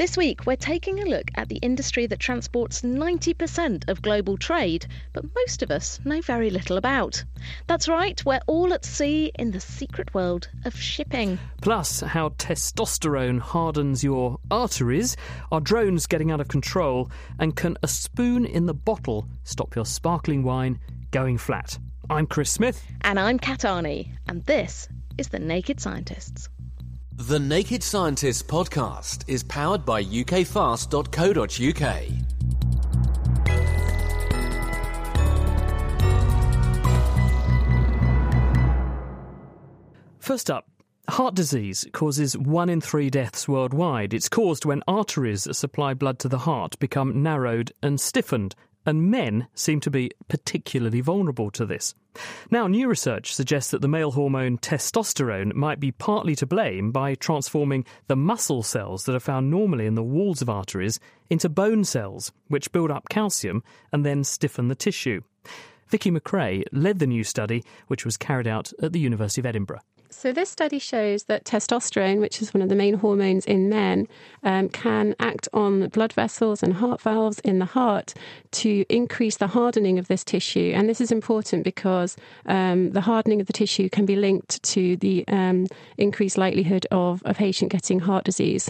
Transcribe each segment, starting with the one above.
This week, we're taking a look at the industry that transports 90% of global trade, but most of us know very little about. That's right, we're all at sea in the secret world of shipping. plus how testosterone hardens your arteries, are drones getting out of control, and can a spoon in the bottle stop your sparkling wine going flat? I'm Chris Smith. And I'm Kat Arney, and this is The Naked Scientists. The Naked Scientists podcast is powered by ukfast.co.uk. First up, heart disease causes one in three deaths worldwide. It's caused when arteries that supply blood to the heart become narrowed and stiffened, and men seem to be particularly vulnerable to this. Now, new research suggests that the male hormone testosterone might be partly to blame by transforming the muscle cells that are found normally in the walls of arteries into bone cells, which build up calcium and then stiffen the tissue. Vicky McRae led the new study, which was carried out at the University of Edinburgh. So, this study shows that testosterone, which is one of the main hormones in men, um, can act on blood vessels and heart valves in the heart to increase the hardening of this tissue. And this is important because um, the hardening of the tissue can be linked to the um, increased likelihood of a patient getting heart disease.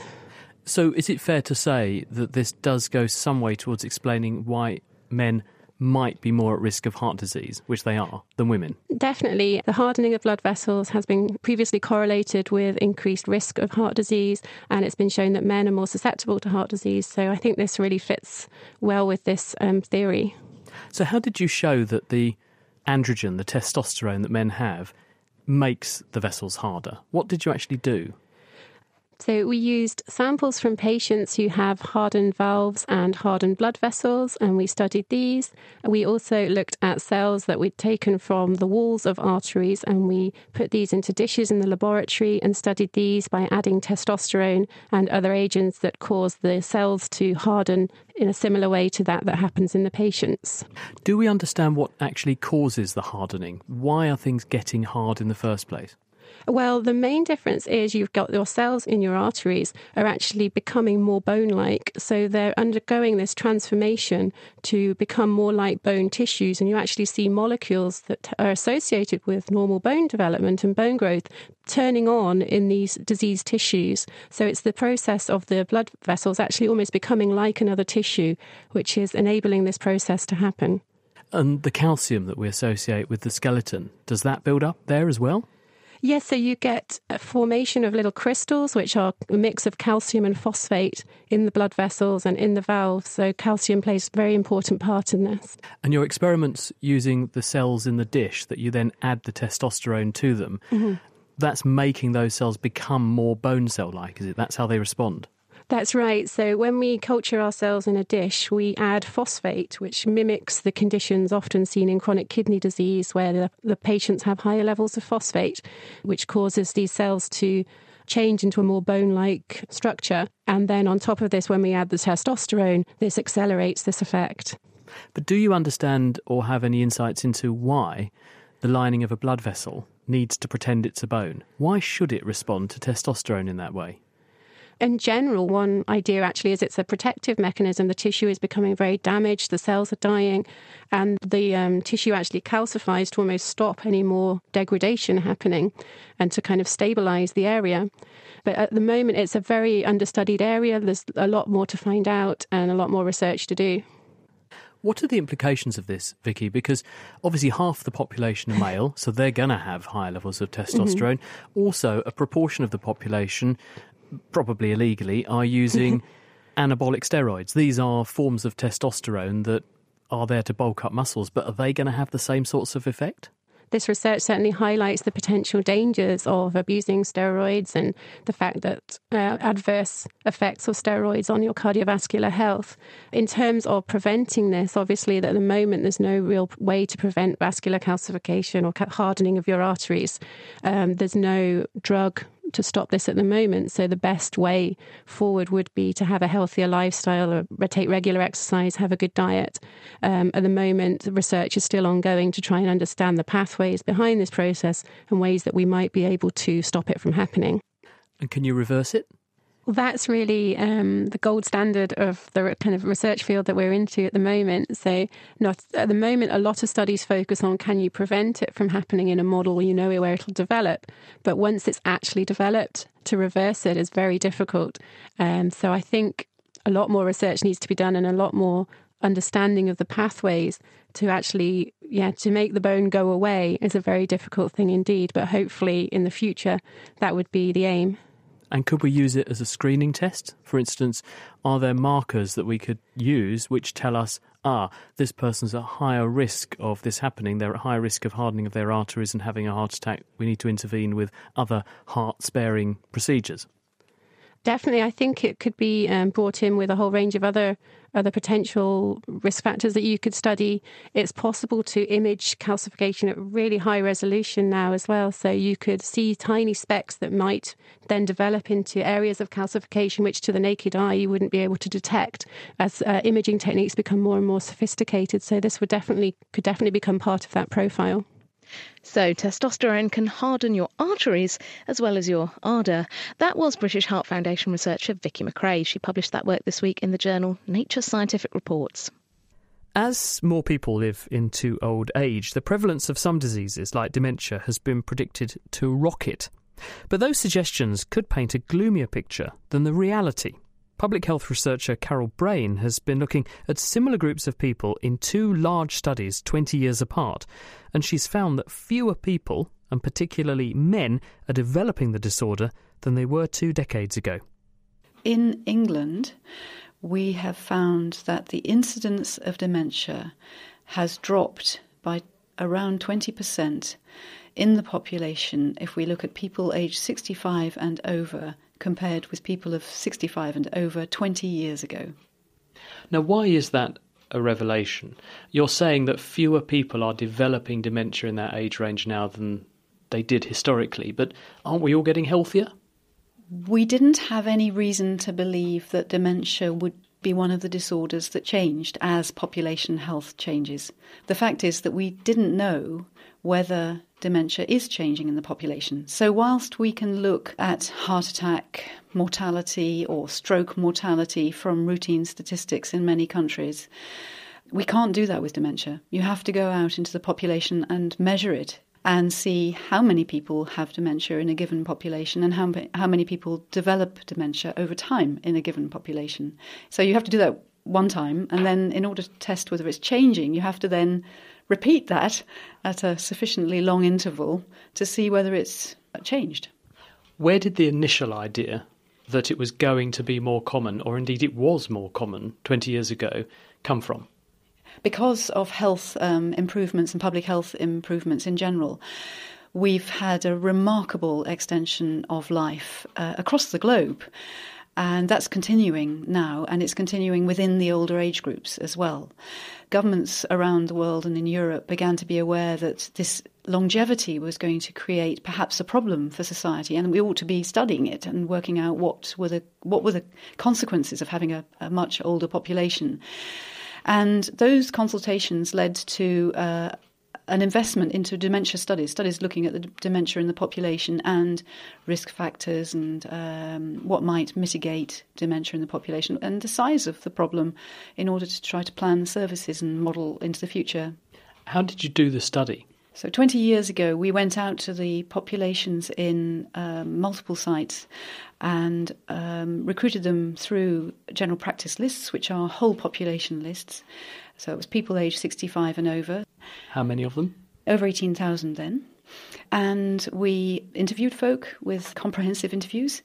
So, is it fair to say that this does go some way towards explaining why men might be more at risk of heart disease, which they are, than women? Definitely, the hardening of blood vessels has been previously correlated with increased risk of heart disease, and it's been shown that men are more susceptible to heart disease. So I think this really fits well with this um, theory. So, how did you show that the androgen, the testosterone that men have, makes the vessels harder? What did you actually do? So we used samples from patients who have hardened valves and hardened blood vessels, and we studied these. We also looked at cells that we'd taken from the walls of arteries, and we put these into dishes in the laboratory and studied these by adding testosterone and other agents that cause the cells to harden in a similar way to that that happens in the patients. Do we understand what actually causes the hardening? Why are things getting hard in the first place? Well, the main difference is you've got your cells in your arteries are actually becoming more bone like. So they're undergoing this transformation to become more like bone tissues. And you actually see molecules that are associated with normal bone development and bone growth turning on in these diseased tissues. So it's the process of the blood vessels actually almost becoming like another tissue, which is enabling this process to happen. And the calcium that we associate with the skeleton, does that build up there as well? Yes, so you get a formation of little crystals, which are a mix of calcium and phosphate in the blood vessels and in the valves. So calcium plays a very important part in this. And your experiments using the cells in the dish that you then add the testosterone to them, mm-hmm. that's making those cells become more bone cell like, is it? That's how they respond. That's right. So when we culture our cells in a dish, we add phosphate, which mimics the conditions often seen in chronic kidney disease, where the, the patients have higher levels of phosphate, which causes these cells to change into a more bone like structure. And then on top of this, when we add the testosterone, this accelerates this effect. But do you understand or have any insights into why the lining of a blood vessel needs to pretend it's a bone? Why should it respond to testosterone in that way? In general, one idea actually is it's a protective mechanism. The tissue is becoming very damaged, the cells are dying, and the um, tissue actually calcifies to almost stop any more degradation happening and to kind of stabilize the area. But at the moment, it's a very understudied area. There's a lot more to find out and a lot more research to do. What are the implications of this, Vicky? Because obviously half the population are male, so they're going to have higher levels of testosterone. Also, a proportion of the population, probably illegally, are using anabolic steroids. These are forms of testosterone that are there to bulk up muscles, but are they going to have the same sorts of effect? This research certainly highlights the potential dangers of abusing steroids and the fact that uh, adverse effects of steroids on your cardiovascular health. In terms of preventing this, obviously, at the moment, there's no real way to prevent vascular calcification or hardening of your arteries. Um, there's no drug to stop this at the moment. So the best way forward would be to have a healthier lifestyle, or take regular exercise, have a good diet. Um, at the moment, research is still ongoing to try and understand the pathways behind this process and ways that we might be able to stop it from happening. And can you reverse it? Well, that's really um, the gold standard of the kind of research field that we're into at the moment. So, not at the moment, a lot of studies focus on can you prevent it from happening in a model you know where it'll develop. But once it's actually developed, to reverse it is very difficult. Um, so, I think a lot more research needs to be done and a lot more understanding of the pathways to actually, yeah, to make the bone go away is a very difficult thing indeed. But hopefully, in the future, that would be the aim. And could we use it as a screening test? For instance, are there markers that we could use which tell us, ah, this person's at higher risk of this happening, they're at higher risk of hardening of their arteries and having a heart attack, we need to intervene with other heart sparing procedures? Definitely, I think it could be um, brought in with a whole range of other other potential risk factors that you could study. It's possible to image calcification at really high resolution now as well. So you could see tiny specks that might then develop into areas of calcification, which to the naked eye you wouldn't be able to detect as uh, imaging techniques become more and more sophisticated. So this would definitely could definitely become part of that profile. So, testosterone can harden your arteries as well as your ardour. That was British Heart Foundation researcher Vicky McRae. She published that work this week in the journal Nature Scientific Reports. As more people live into old age, the prevalence of some diseases like dementia has been predicted to rocket. But those suggestions could paint a gloomier picture than the reality. Public health researcher Carol Brayne has been looking at similar groups of people in two large studies 20 years apart, and she's found that fewer people, and particularly men, are developing the disorder than they were two decades ago. In England, we have found that the incidence of dementia has dropped by around 20% in the population if we look at people aged 65 and over compared with people of 65 and over 20 years ago. Now, why is that a revelation? You're saying that fewer people are developing dementia in that age range now than they did historically, but aren't we all getting healthier? We didn't have any reason to believe that dementia would be one of the disorders that changed as population health changes. The fact is that we didn't know whether dementia is changing in the population. So, whilst we can look at heart attack mortality or stroke mortality from routine statistics in many countries, we can't do that with dementia. You have to go out into the population and measure it and see how many people have dementia in a given population and how, how many people develop dementia over time in a given population. So you have to do that one time, and then in order to test whether it's changing, you have to then repeat that at a sufficiently long interval to see whether it's changed. Where did the initial idea that it was going to be more common, or indeed it was more common 20 years ago, come from? Because of health um, improvements and public health improvements in general, we've had a remarkable extension of life uh, across the globe. And that's continuing now, and it's continuing within the older age groups as well. Governments around the world and in Europe began to be aware that this longevity was going to create perhaps a problem for society, and we ought to be studying it and working out what were the what were the consequences of having a, a much older population. And those consultations led to uh, an investment into dementia studies, studies looking at the d- dementia in the population and risk factors and um, what might mitigate dementia in the population and the size of the problem in order to try to plan services and model into the future. How did you do the study? So, 20 years ago, we went out to the populations in um, multiple sites and um, recruited them through general practice lists, which are whole population lists. So, it was people aged 65 and over. How many of them? Over 18,000 then. And we interviewed folk with comprehensive interviews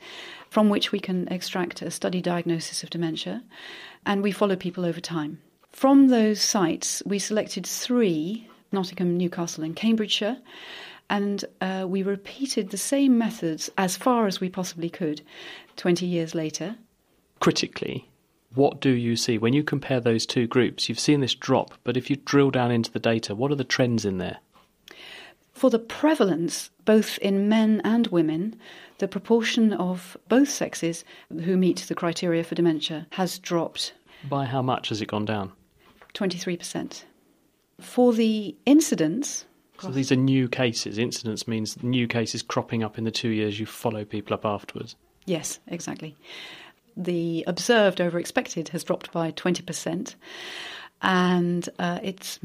from which we can extract a study diagnosis of dementia. And we followed people over time. From those sites, we selected three Nottingham, Newcastle, and Cambridgeshire. And uh, we repeated the same methods as far as we possibly could 20 years later. Critically, what do you see when you compare those two groups? You've seen this drop, but if you drill down into the data, what are the trends in there? For the prevalence, both in men and women, the proportion of both sexes who meet the criteria for dementia has dropped. By how much has it gone down? 23%. For the incidence, so these are new cases. Incidence means new cases cropping up in the two years you follow people up afterwards. Yes, exactly. The observed over expected has dropped by 20%, and uh, it's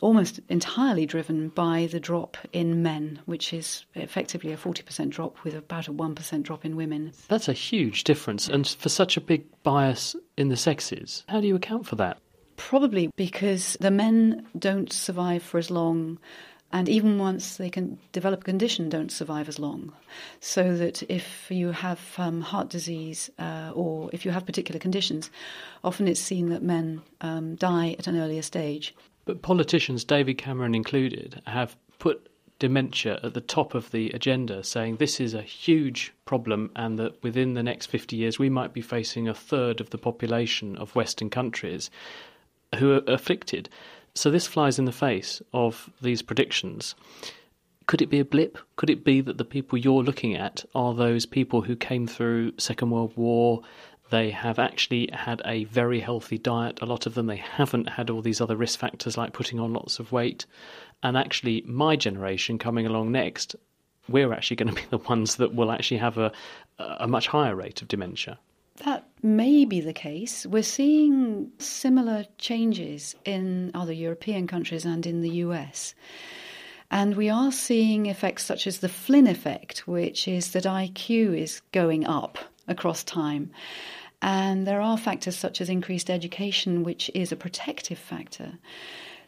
almost entirely driven by the drop in men, which is effectively a 40% drop with about a 1% drop in women. That's a huge difference. And for such a big bias in the sexes, how do you account for that? Probably because the men don't survive for as long and even once they can develop a condition, don't survive as long. So that if you have um, heart disease uh, or if you have particular conditions, often it's seen that men um, die at an earlier stage. But politicians, David Cameron included, have put dementia at the top of the agenda, saying this is a huge problem and that within the next 50 years we might be facing a third of the population of Western countries who are afflicted. So this flies in the face of these predictions. Could it be a blip? Could it be that the people you're looking at are those people who came through Second World War, they have actually had a very healthy diet. A lot of them, they haven't had all these other risk factors like putting on lots of weight. And actually, my generation coming along next, we're actually going to be the ones that will actually have a, a much higher rate of dementia. That may be the case. We're seeing similar changes in other European countries and in the US. And we are seeing effects such as the Flynn effect, which is that IQ is going up across time. And there are factors such as increased education, which is a protective factor.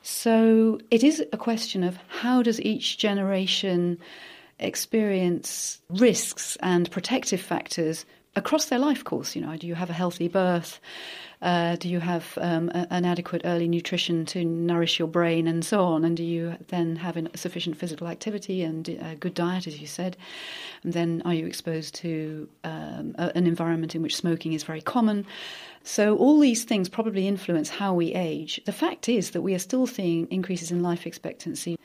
So it is a question of how does each generation experience risks and protective factors across their life course. You know, do you have a healthy birth? Uh, do you have um, a, an adequate early nutrition to nourish your brain and so on? And do you then have sufficient physical activity and a good diet, as you said? And then are you exposed to um, a, an environment in which smoking is very common? So, all these things probably influence how we age. The fact is that we are still seeing increases in life expectancy.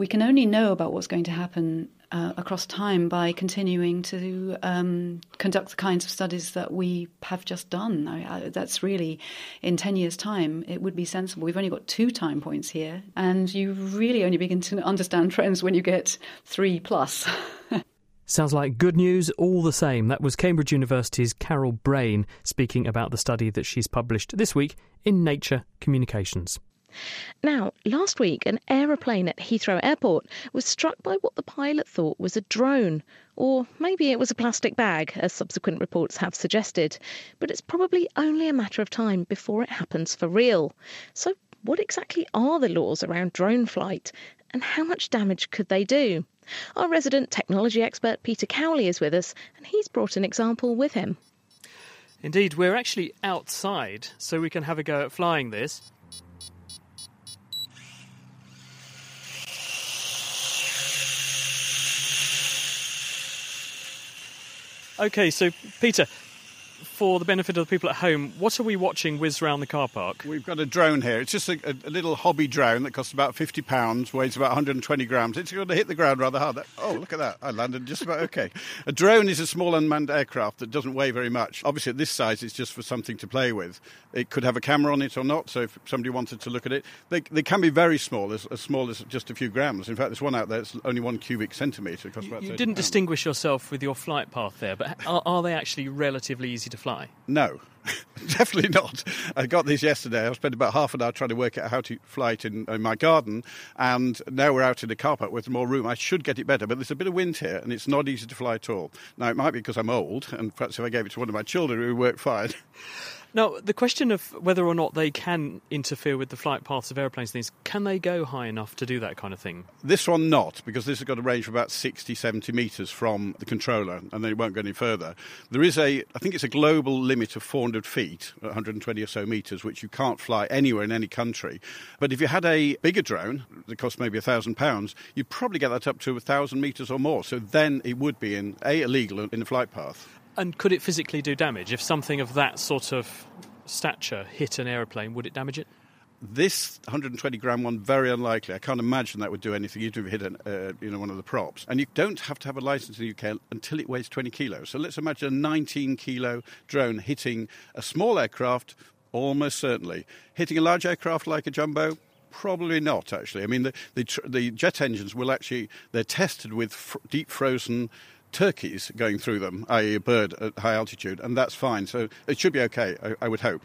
We can only know about what's going to happen uh, across time by continuing to um, conduct the kinds of studies that we have just done. I, I, that's really, in 10 years' time, it would be sensible. We've only got two time points here, and you really only begin to understand trends when you get three plus. Sounds like good news all the same. That was Cambridge University's Carol Brayne speaking about the study that she's published this week in Nature Communications. Now, last week, an aeroplane at Heathrow Airport was struck by what the pilot thought was a drone. Or maybe it was a plastic bag, as subsequent reports have suggested. But it's probably only a matter of time before it happens for real. So, what exactly are the laws around drone flight? And how much damage could they do? Our resident technology expert Peter Cowley is with us, and he's brought an example with him. Indeed, we're actually outside, so we can have a go at flying this. Okay, so Peter, for the benefit of the people at home, what are we watching whiz around the car park? We've got a drone here. It's just a, a, little hobby drone that costs about fifty pounds, weighs about 120 grams. It's going to hit the ground rather hard. Oh, look at that! I landed just about okay. A drone is a small unmanned aircraft that doesn't weigh very much. Obviously, at this size, it's just for something to play with. It could have a camera on it or not. So if somebody wanted to look at it, they, they can be very small, as, as small as just a few grams. In fact, there's one out there that's only one cubic centimetre. you didn't pounds. distinguish yourself with your flight path there, but are, are they actually relatively easy to fly? No. Definitely not. I got these yesterday. I spent about half an hour trying to work out how to fly it in, in, my garden, and now we're out in the car park with more room. I should get it better, but there's a bit of wind here, and it's not easy to fly at all. Now, it might be because I'm old, and perhaps if I gave it to one of my children, it would work fine. Now, the question of whether or not they can interfere with the flight paths of aeroplanes things, can they go high enough to do that kind of thing? This one not, because this has got a range of about 60, 70 metres from the controller, and then it won't go any further. There is a, I think it's a global limit of 400 feet, 120 or so metres, which you can't fly anywhere in any country. But if you had a bigger drone that cost maybe a thousand pounds, you'd probably get that up to a thousand metres or more. So then it would be in a illegal in the flight path. And could it physically do damage? If something of that sort of stature hit an aeroplane, would it damage it? This 120 gram one, very unlikely. I can't imagine that would do anything, even if it hit an, uh, you know, one of the props. And you don't have to have a license in the UK until it weighs 20 kilos. So let's imagine a 19 kilo drone hitting a small aircraft, almost certainly. Hitting a large aircraft like a jumbo, Probably not, actually. I mean, the, the, the, jet engines will actually, they're tested with fr- deep frozen turkeys going through them, i.e., a bird at high altitude, and that's fine. So it should be okay, I, I would hope.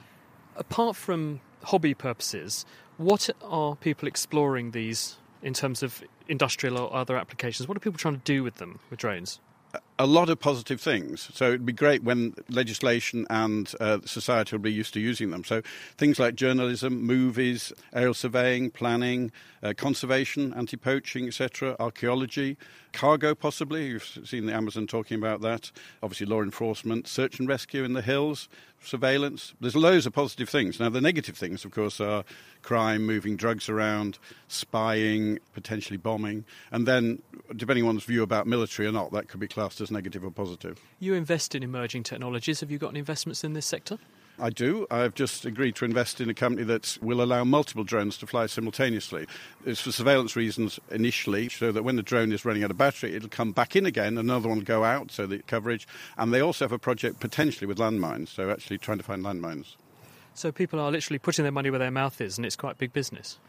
Apart from hobby purposes, what are people exploring these in terms of industrial or other applications? What are people trying to do with them, with drones? Uh, a lot of positive things. So it'd be great when legislation and uh, society will be used to using them. So things like journalism, movies, aerial surveying, planning, uh, conservation, anti-poaching, etc., archaeology, cargo possibly. You've seen the Amazon talking about that. Obviously, law enforcement, search and rescue in the hills, surveillance. There's loads of positive things. Now, the negative things, of course, are crime, moving drugs around, spying, potentially bombing, and then, depending on one's view about military or not, that could be classed as negative or positive. You invest in emerging technologies. Have you got any investments in this sector? I do. I've just agreed to invest in a company that will allow multiple drones to fly simultaneously. It's for surveillance reasons initially, so that when the drone is running out of battery, it'll come back in again, another one will go out, so the coverage. And they also have a project potentially with landmines, so actually trying to find landmines. So people are literally putting their money where their mouth is, and it's quite big business.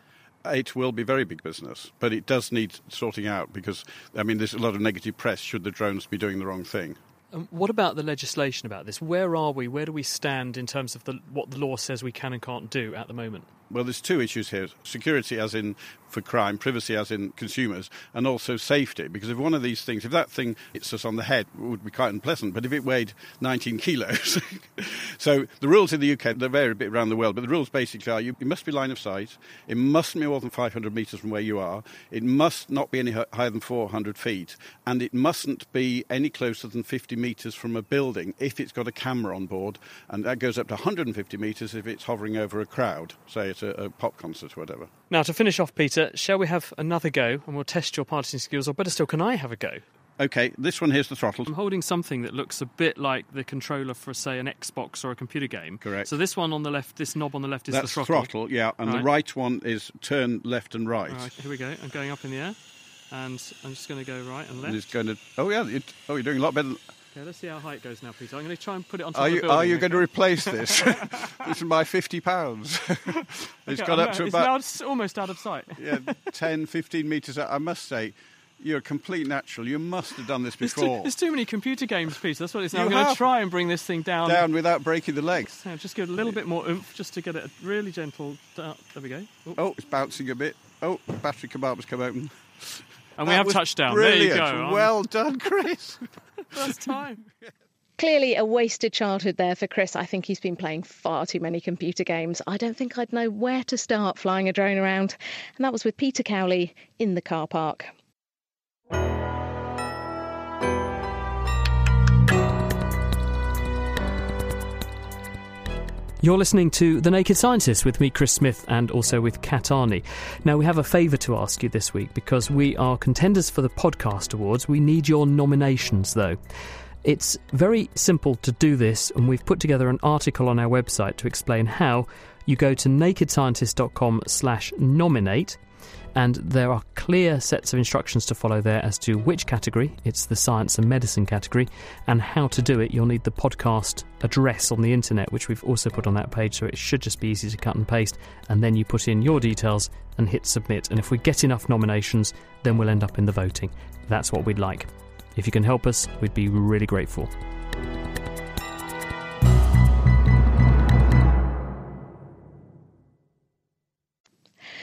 It will be very big business, but it does need sorting out because, I mean, there's a lot of negative press should the drones be doing the wrong thing. Um, what about the legislation about this? Where are we? Where do we stand in terms of the, what the law says we can and can't do at the moment? Well, there's two issues here security, as in for crime, privacy, as in consumers, and also safety. Because if one of these things, if that thing hits us on the head, it would be quite unpleasant. But if it weighed 19 kilos. so the rules in the UK, they vary a bit around the world, but the rules basically are you, you must be line of sight, it mustn't be more than 500 metres from where you are, it must not be any higher than 400 feet, and it mustn't be any closer than 50 metres from a building if it's got a camera on board, and that goes up to 150 metres if it's hovering over a crowd, say at a, a pop concert or whatever. Now, to finish off, Peter, shall we have another go and we'll test your piloting skills, or better still, can I have a go? Okay, this one here's the throttle. I'm holding something that looks a bit like the controller for, say, an Xbox or a computer game. Correct. So this one on the left, this knob on the left is That's the throttle. throttle, yeah, and right. the right one is turn left and right. All right, here we go. I'm going up in the air, and I'm just going to go right and left. And it's going to. Oh yeah, it, oh you're doing a lot better. Than, Okay, let's see how high it goes now, Peter. I'm going to try and put it on top are you, the. Are you going to replace this? this is my fifty pounds. it's okay, got up to it's about. It's almost out of sight. yeah, 10, 15 metres. I must say, you're a complete natural. You must have done this before. There's too, there's too many computer games, Peter. That's what it's now. I'm going to try and bring this thing down. Down without breaking the legs. Yeah, just give it a little bit more oomph, just to get it really gentle. There we go. Oh, oh it's bouncing a bit. Oh, battery compartment's come open. And that we have touchdown. Brilliant. There you go. Well done, Chris. First time. Clearly, a wasted childhood there for Chris. I think he's been playing far too many computer games. I don't think I'd know where to start flying a drone around. And that was with Peter Cowley in the car park. You're listening to The Naked Scientist with me, Chris Smith, and also with Kat Arney. Now, we have a favour to ask you this week because we are contenders for the Podcast Awards. We need your nominations, though. It's very simple to do this, and we've put together an article on our website to explain how. You go to nakedscientist.com slash nominate and there are clear sets of instructions to follow there as to which category, it's the science and medicine category, and how to do it. You'll need the podcast address on the internet, which we've also put on that page, so it should just be easy to cut and paste. And then you put in your details and hit submit. And if we get enough nominations, then we'll end up in the voting. That's what we'd like. If you can help us, we'd be really grateful.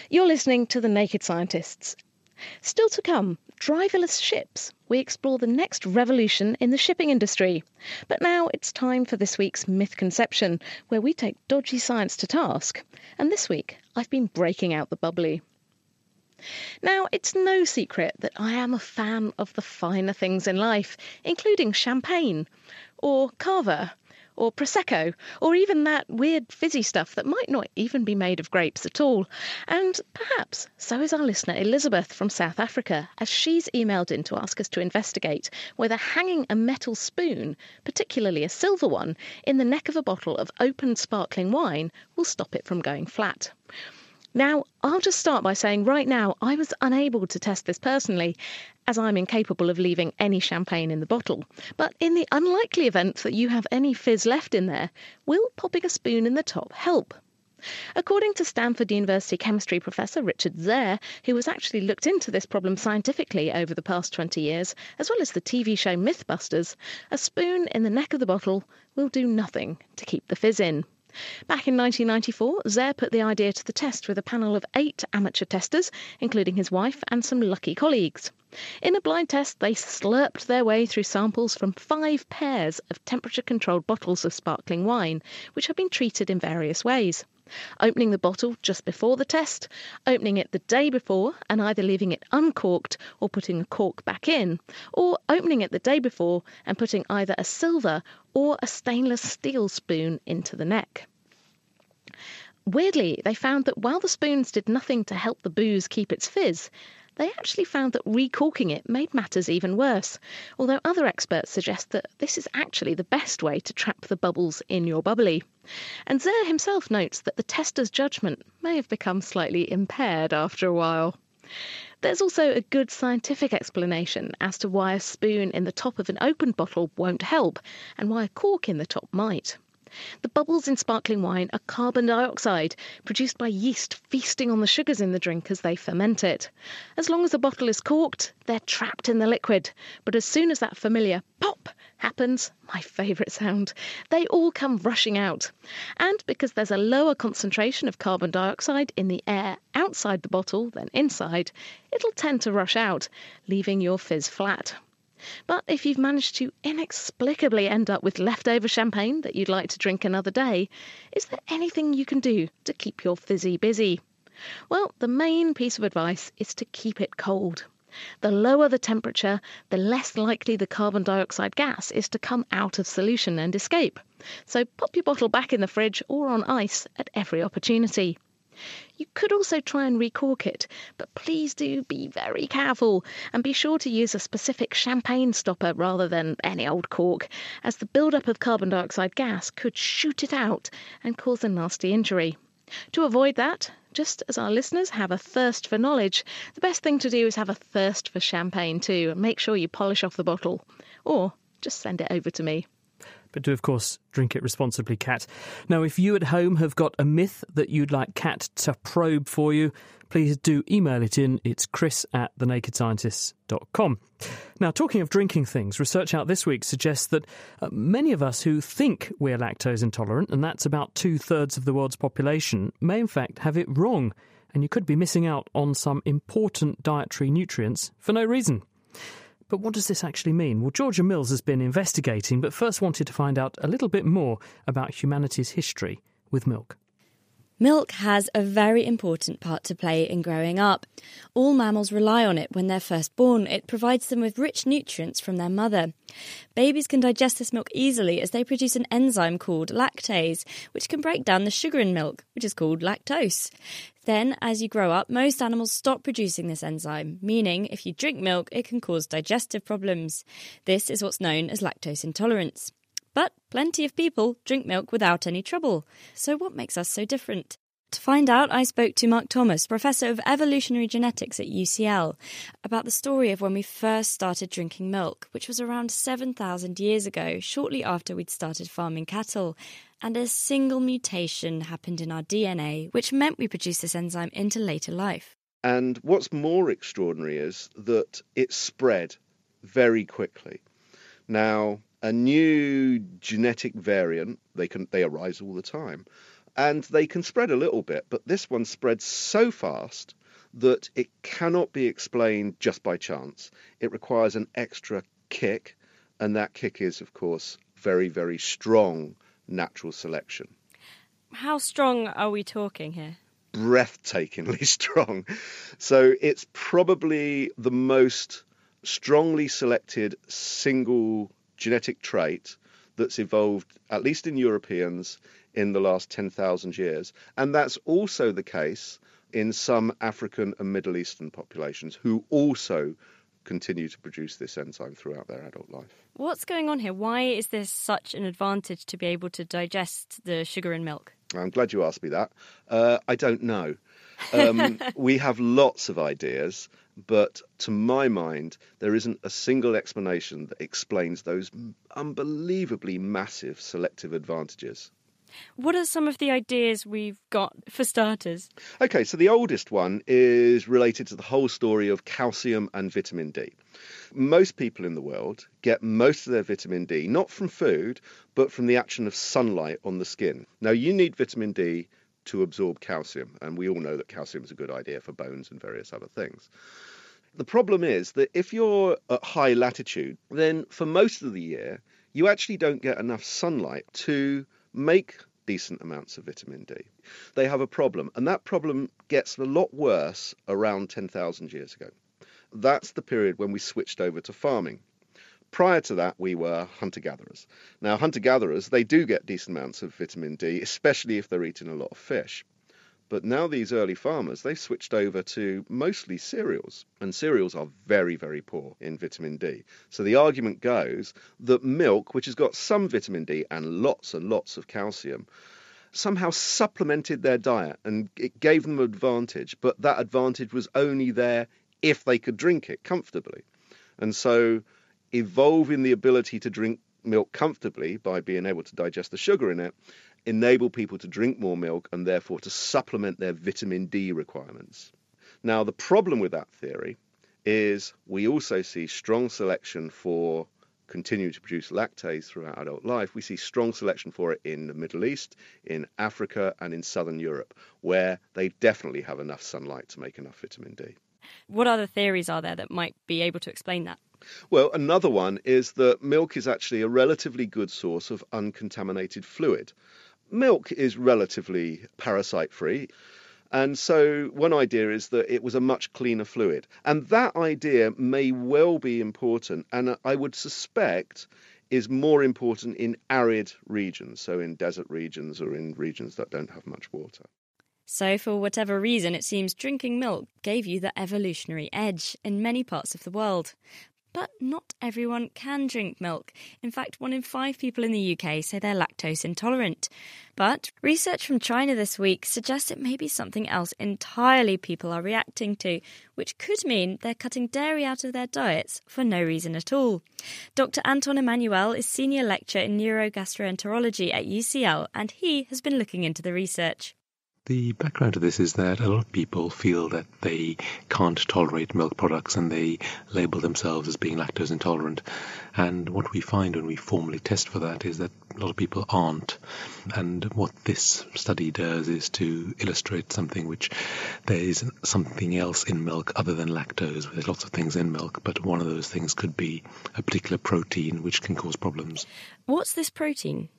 You're listening to The Naked Scientists. Still to come, driverless ships. We explore the next revolution in the shipping industry. But now it's time for this week's Myth Conception, where we take dodgy science to task. And this week, I've been breaking out the bubbly. Now, it's no secret that I am a fan of the finer things in life, including champagne, or cava, or Prosecco, or even that weird fizzy stuff that might not even be made of grapes at all. And perhaps so is our listener Elizabeth from South Africa, as she's emailed in to ask us to investigate whether hanging a metal spoon, particularly a silver one, in the neck of a bottle of open sparkling wine will stop it from going flat. Now, I'll just start by saying right now, I was unable to test this personally, as I'm incapable of leaving any champagne in the bottle. But in the unlikely event that you have any fizz left in there, will popping a spoon in the top help? According to Stanford University chemistry professor Richard Zare, who has actually looked into this problem scientifically over the past 20 years, as well as the TV show Mythbusters, a spoon in the neck of the bottle will do nothing to keep the fizz in. Back in 1994, Zare put the idea to the test with a panel of eight amateur testers, including his wife and some lucky colleagues. In a blind test, they slurped their way through samples from five pairs of temperature controlled bottles of sparkling wine, which had been treated in various ways. Opening the bottle just before the test, opening it the day before and either leaving it uncorked or putting a cork back in, or opening it the day before and putting either a silver or a stainless steel spoon into the neck. Weirdly, they found that while the spoons did nothing to help the booze keep its fizz, they actually found that recorking it made matters even worse, although other experts suggest that this is actually the best way to trap the bubbles in your bubbly. And Zare himself notes that the tester's judgment may have become slightly impaired after a while. There's also a good scientific explanation as to why a spoon in the top of an open bottle won't help and why a cork in the top might. The bubbles in sparkling wine are carbon dioxide produced by yeast feasting on the sugars in the drink as they ferment it. As long as the bottle is corked, they're trapped in the liquid. But as soon as that familiar pop happens, my favourite sound, they all come rushing out. And because there's a lower concentration of carbon dioxide in the air outside the bottle than inside, it'll tend to rush out, leaving your fizz flat. But if you've managed to inexplicably end up with leftover champagne that you'd like to drink another day, is there anything you can do to keep your fizzy busy? Well, the main piece of advice is to keep it cold. The lower the temperature, the less likely the carbon dioxide gas is to come out of solution and escape. So pop your bottle back in the fridge or on ice at every opportunity. You could also try and recork it, but please do be very careful and be sure to use a specific champagne stopper rather than any old cork, as the build-up of carbon dioxide gas could shoot it out and cause a nasty injury. To avoid that, just as our listeners have a thirst for knowledge, the best thing to do is have a thirst for champagne too and make sure you polish off the bottle. Or just send it over to me but do, of course, drink it responsibly, Kat. Now, if you at home have got a myth that you'd like Kat to probe for you, please do email it in. It's chris at thenakedscientists.com. Now, talking of drinking things, research out this week suggests that uh, many of us who think we're lactose intolerant, and that's about two thirds of the world's population, may in fact have it wrong, and you could be missing out on some important dietary nutrients for no reason. But what does this actually mean? Well, Georgia Mills has been investigating, but first wanted to find out a little bit more about humanity's history with milk. Milk has a very important part to play in growing up. All mammals rely on it when they're first born. It provides them with rich nutrients from their mother. Babies can digest this milk easily as they produce an enzyme called lactase, which can break down the sugar in milk, which is called lactose. Then, as you grow up, most animals stop producing this enzyme, meaning if you drink milk, it can cause digestive problems. This is what's known as lactose intolerance. But plenty of people drink milk without any trouble. So, what makes us so different? To find out, I spoke to Mark Thomas, Professor of Evolutionary Genetics at UCL, about the story of when we first started drinking milk, which was around 7,000 years ago, shortly after we'd started farming cattle. And a single mutation happened in our DNA, which meant we produced this enzyme into later life. And what's more extraordinary is that it spread very quickly. Now, a new genetic variant, they can they arise all the time and they can spread a little bit, but this one spreads so fast that it cannot be explained just by chance. It requires an extra kick, and that kick is, of course, very, very strong natural selection. How strong are we talking here? Breathtakingly strong. So it's probably the most strongly selected single genetic trait that's evolved, at least in Europeans, in the last 10,000 years. And that's also the case in some African and Middle Eastern populations who also continue to produce this enzyme throughout their adult life. What's going on here? Why is this such an advantage to be able to digest the sugar in milk? I'm glad you asked me that. Uh, I don't know. Um, we have lots of ideas, but to my mind, there isn't a single explanation that explains those unbelievably massive selective advantages. What are some of the ideas we've got for starters? Okay, so the oldest one is related to the whole story of calcium and vitamin D. Most people in the world get most of their vitamin D not from food, but from the action of sunlight on the skin. Now, you need vitamin D to absorb calcium, and we all know that calcium is a good idea for bones and various other things. The problem is that if you're at high latitude, then for most of the year, you actually don't get enough sunlight to make decent amounts of vitamin D. They have a problem, and that problem gets a lot worse around 10,000 years ago. That's the period when we switched over to farming. Prior to that, we were hunter gatherers. Now, hunter gatherers, they do get decent amounts of vitamin D, especially if they're eating a lot of fish. But now these early farmers, they've switched over to mostly cereals, and cereals are very, very poor in vitamin D. So the argument goes that milk, which has got some vitamin D and lots and lots of calcium, somehow supplemented their diet and it gave them advantage, but that advantage was only there if they could drink it comfortably. And so evolving the ability to drink milk comfortably by being able to digest the sugar in it enable people to drink more milk and therefore to supplement their vitamin D requirements. Now, the problem with that theory is we also see strong selection for continuing to produce lactase throughout adult life. We see strong selection for it in the Middle East, in Africa, and in Southern Europe, where they definitely have enough sunlight to make enough vitamin D. What other theories are there that might be able to explain that? Well, another one is that milk is actually a relatively good source of uncontaminated fluid. Milk is relatively parasite free. And so, one idea is that it was a much cleaner fluid. And that idea may well be important, and I would suspect is more important in arid regions, so in desert regions or in regions that don't have much water. So, for whatever reason, it seems drinking milk gave you the evolutionary edge in many parts of the world. But not everyone can drink milk. In fact, one in five people in the UK say they're lactose intolerant. But research from China this week suggests it may be something else entirely people are reacting to, which could mean they're cutting dairy out of their diets for no reason at all. Dr. Anton Emmanuel is senior lecturer in neurogastroenterology at UCL, and he has been looking into the research. The background to this is that a lot of people feel that they can't tolerate milk products and they label themselves as being lactose intolerant. And what we find when we formally test for that is that a lot of people aren't. And what this study does is to illustrate something which there is something else in milk other than lactose. There's lots of things in milk, but one of those things could be a particular protein which can cause problems. What's this protein?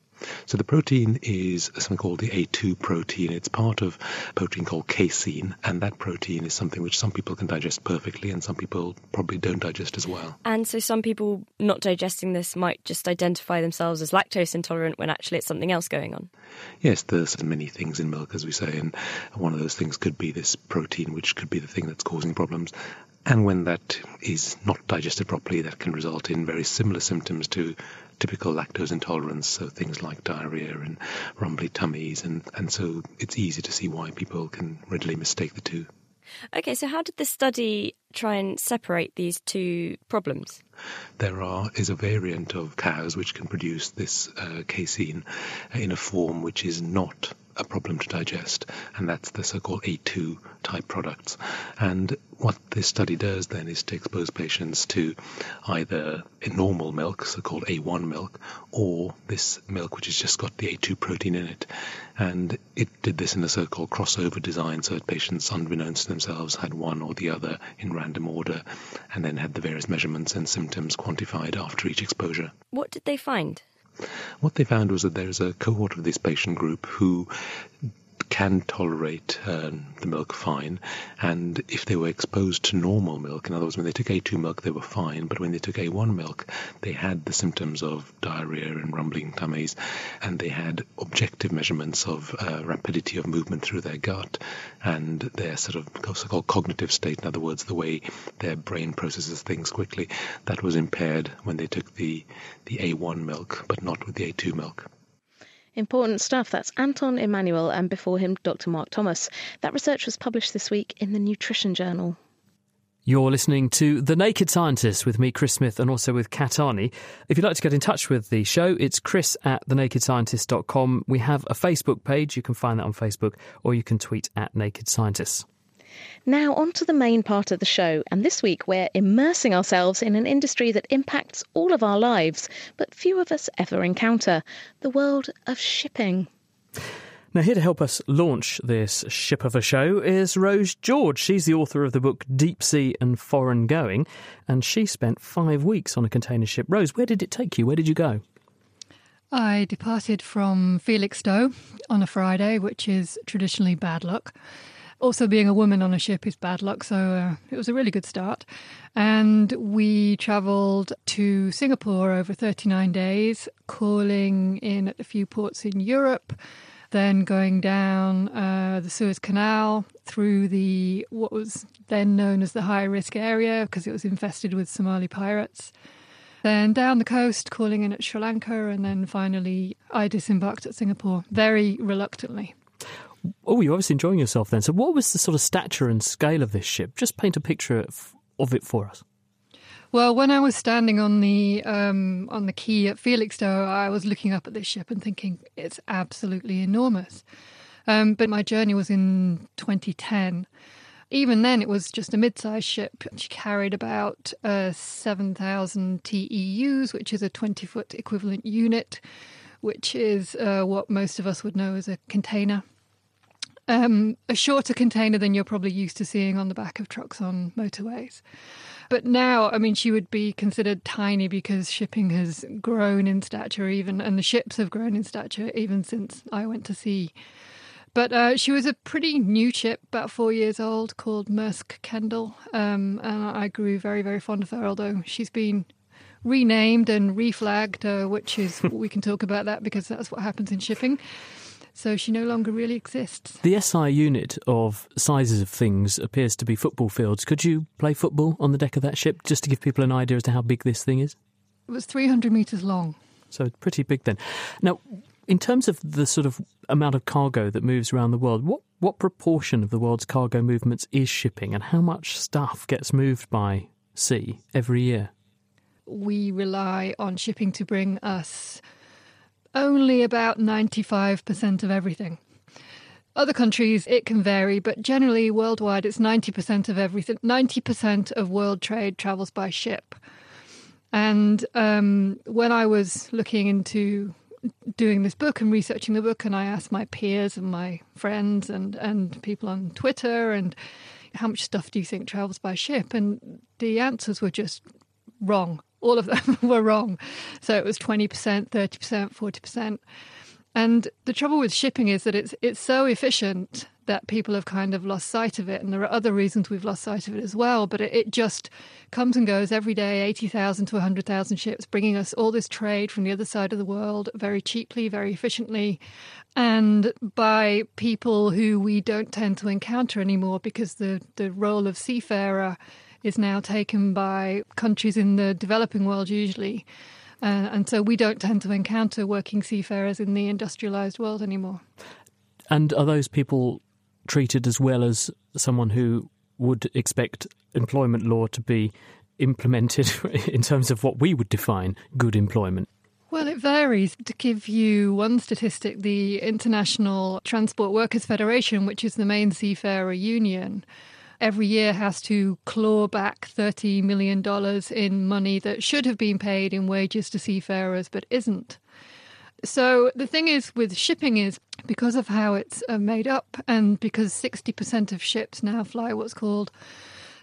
So the protein is something called the A2 protein. It's part of a protein called casein, and that protein is something which some people can digest perfectly and some people probably don't digest as well. And so some people not digesting this might just identify themselves as lactose intolerant when actually it's something else going on. Yes, there's many things in milk, as we say, and one of those things could be this protein, which could be the thing that's causing problems. And when that is not digested properly, that can result in very similar symptoms to typical lactose intolerance, so things like diarrhea and rumbly tummies, and, and so it's easy to see why people can readily mistake the two. Okay, so how did the study try and separate these two problems? There are is a variant of cows which can produce this uh, casein in a form which is not a problem to digest, and that's the so-called A2 type products. And what this study does then is to expose patients to either a normal milk, so-called A1 milk, or this milk which has just got the A2 protein in it. And it did this in a so-called crossover design, so that patients, unbeknownst to themselves, had one or the other in random order, and then had the various measurements and symptoms quantified after each exposure. What did they find? What they found was that there is a cohort of this patient group who can tolerate uh, the milk fine, and if they were exposed to normal milk, in other words, when they took A2 milk, they were fine, but when they took A1 milk, they had the symptoms of diarrhea and rumbling tummies, and they had objective measurements of uh, rapidity of movement through their gut and their sort of so-called cognitive state, in other words, the way their brain processes things quickly, that was impaired when they took the, the A1 milk, but not with the A2 milk. Important stuff. That's Anton Emmanuel and before him, Dr. Mark Thomas. That research was published this week in the Nutrition Journal. You're listening to The Naked Scientist with me, Chris Smith, and also with Kat Arney. If you'd like to get in touch with the show, it's chris at thenakedscientist.com. We have a Facebook page. You can find that on Facebook, or you can tweet at Naked Scientists. Now, on to the main part of the show. And this week, we're immersing ourselves in an industry that impacts all of our lives, but few of us ever encounter the world of shipping. Now, here to help us launch this ship of a show is Rose George. She's the author of the book Deep Sea and Foreign Going, and she spent five weeks on a container ship. Rose, where did it take you? Where did you go? I departed from Felixstowe on a Friday, which is traditionally bad luck. Also, being a woman on a ship is bad luck, so uh, it was a really good start. And we travelled to Singapore over 39 days, calling in at a few ports in Europe then going down uh, the Suez Canal through the what was then known as the high risk area because it was infested with Somali pirates. Then down the coast, calling in at Sri Lanka, and then finally I disembarked at Singapore very reluctantly. Oh, you're obviously enjoying yourself then. So, what was the sort of stature and scale of this ship? Just paint a picture of it for us. Well, when I was standing on the um, on the quay at Felixstowe, I was looking up at this ship and thinking it's absolutely enormous. Um, but my journey was in 2010. Even then, it was just a mid-sized ship. She carried about uh, 7,000 TEUs, which is a 20-foot equivalent unit, which is uh, what most of us would know as a container. Um, a shorter container than you're probably used to seeing on the back of trucks on motorways. But now, I mean, she would be considered tiny because shipping has grown in stature, even, and the ships have grown in stature even since I went to sea. But uh, she was a pretty new ship, about four years old, called Maersk Kendal. Um, and I grew very, very fond of her, although she's been renamed and reflagged, uh, which is, we can talk about that because that's what happens in shipping so she no longer really exists. The SI unit of sizes of things appears to be football fields. Could you play football on the deck of that ship just to give people an idea as to how big this thing is? It was 300 metres long. So pretty big then. Now, in terms of the sort of amount of cargo that moves around the world, what, what proportion of the world's cargo movements is shipping and how much stuff gets moved by sea every year? We rely on shipping to bring us only about 95% of everything. Other countries, it can vary, but generally worldwide, it's 90% of everything. 90% of world trade travels by ship. And um, when I was looking into doing this book and researching the book, and I asked my peers and my friends and, and people on Twitter, and how much stuff do you think travels by ship? And the answers were just wrong all of them were wrong. So it was 20%, 30%, 40%. And the trouble with shipping is that it's it's so efficient that people have kind of lost sight of it. And there are other reasons we've lost sight of it as well. But it, it just comes and goes every day 80,000 to 100,000 ships, bringing us all this trade from the other side of the world very cheaply, very efficiently, and by people who we don't tend to encounter anymore because the, the role of seafarer is now taken by countries in the developing world usually. Uh, and so we don't tend to encounter working seafarers in the industrialized world anymore. And are those people treated as well as someone who would expect employment law to be implemented in terms of what we would define good employment? Well, it varies. To give you one statistic, the International Transport Workers Federation, which is the main seafarer union, every year has to claw back $30 million in money that should have been paid in wages to seafarers but isn't. So the thing is with shipping is because of how it's uh, made up and because 60% of ships now fly what's called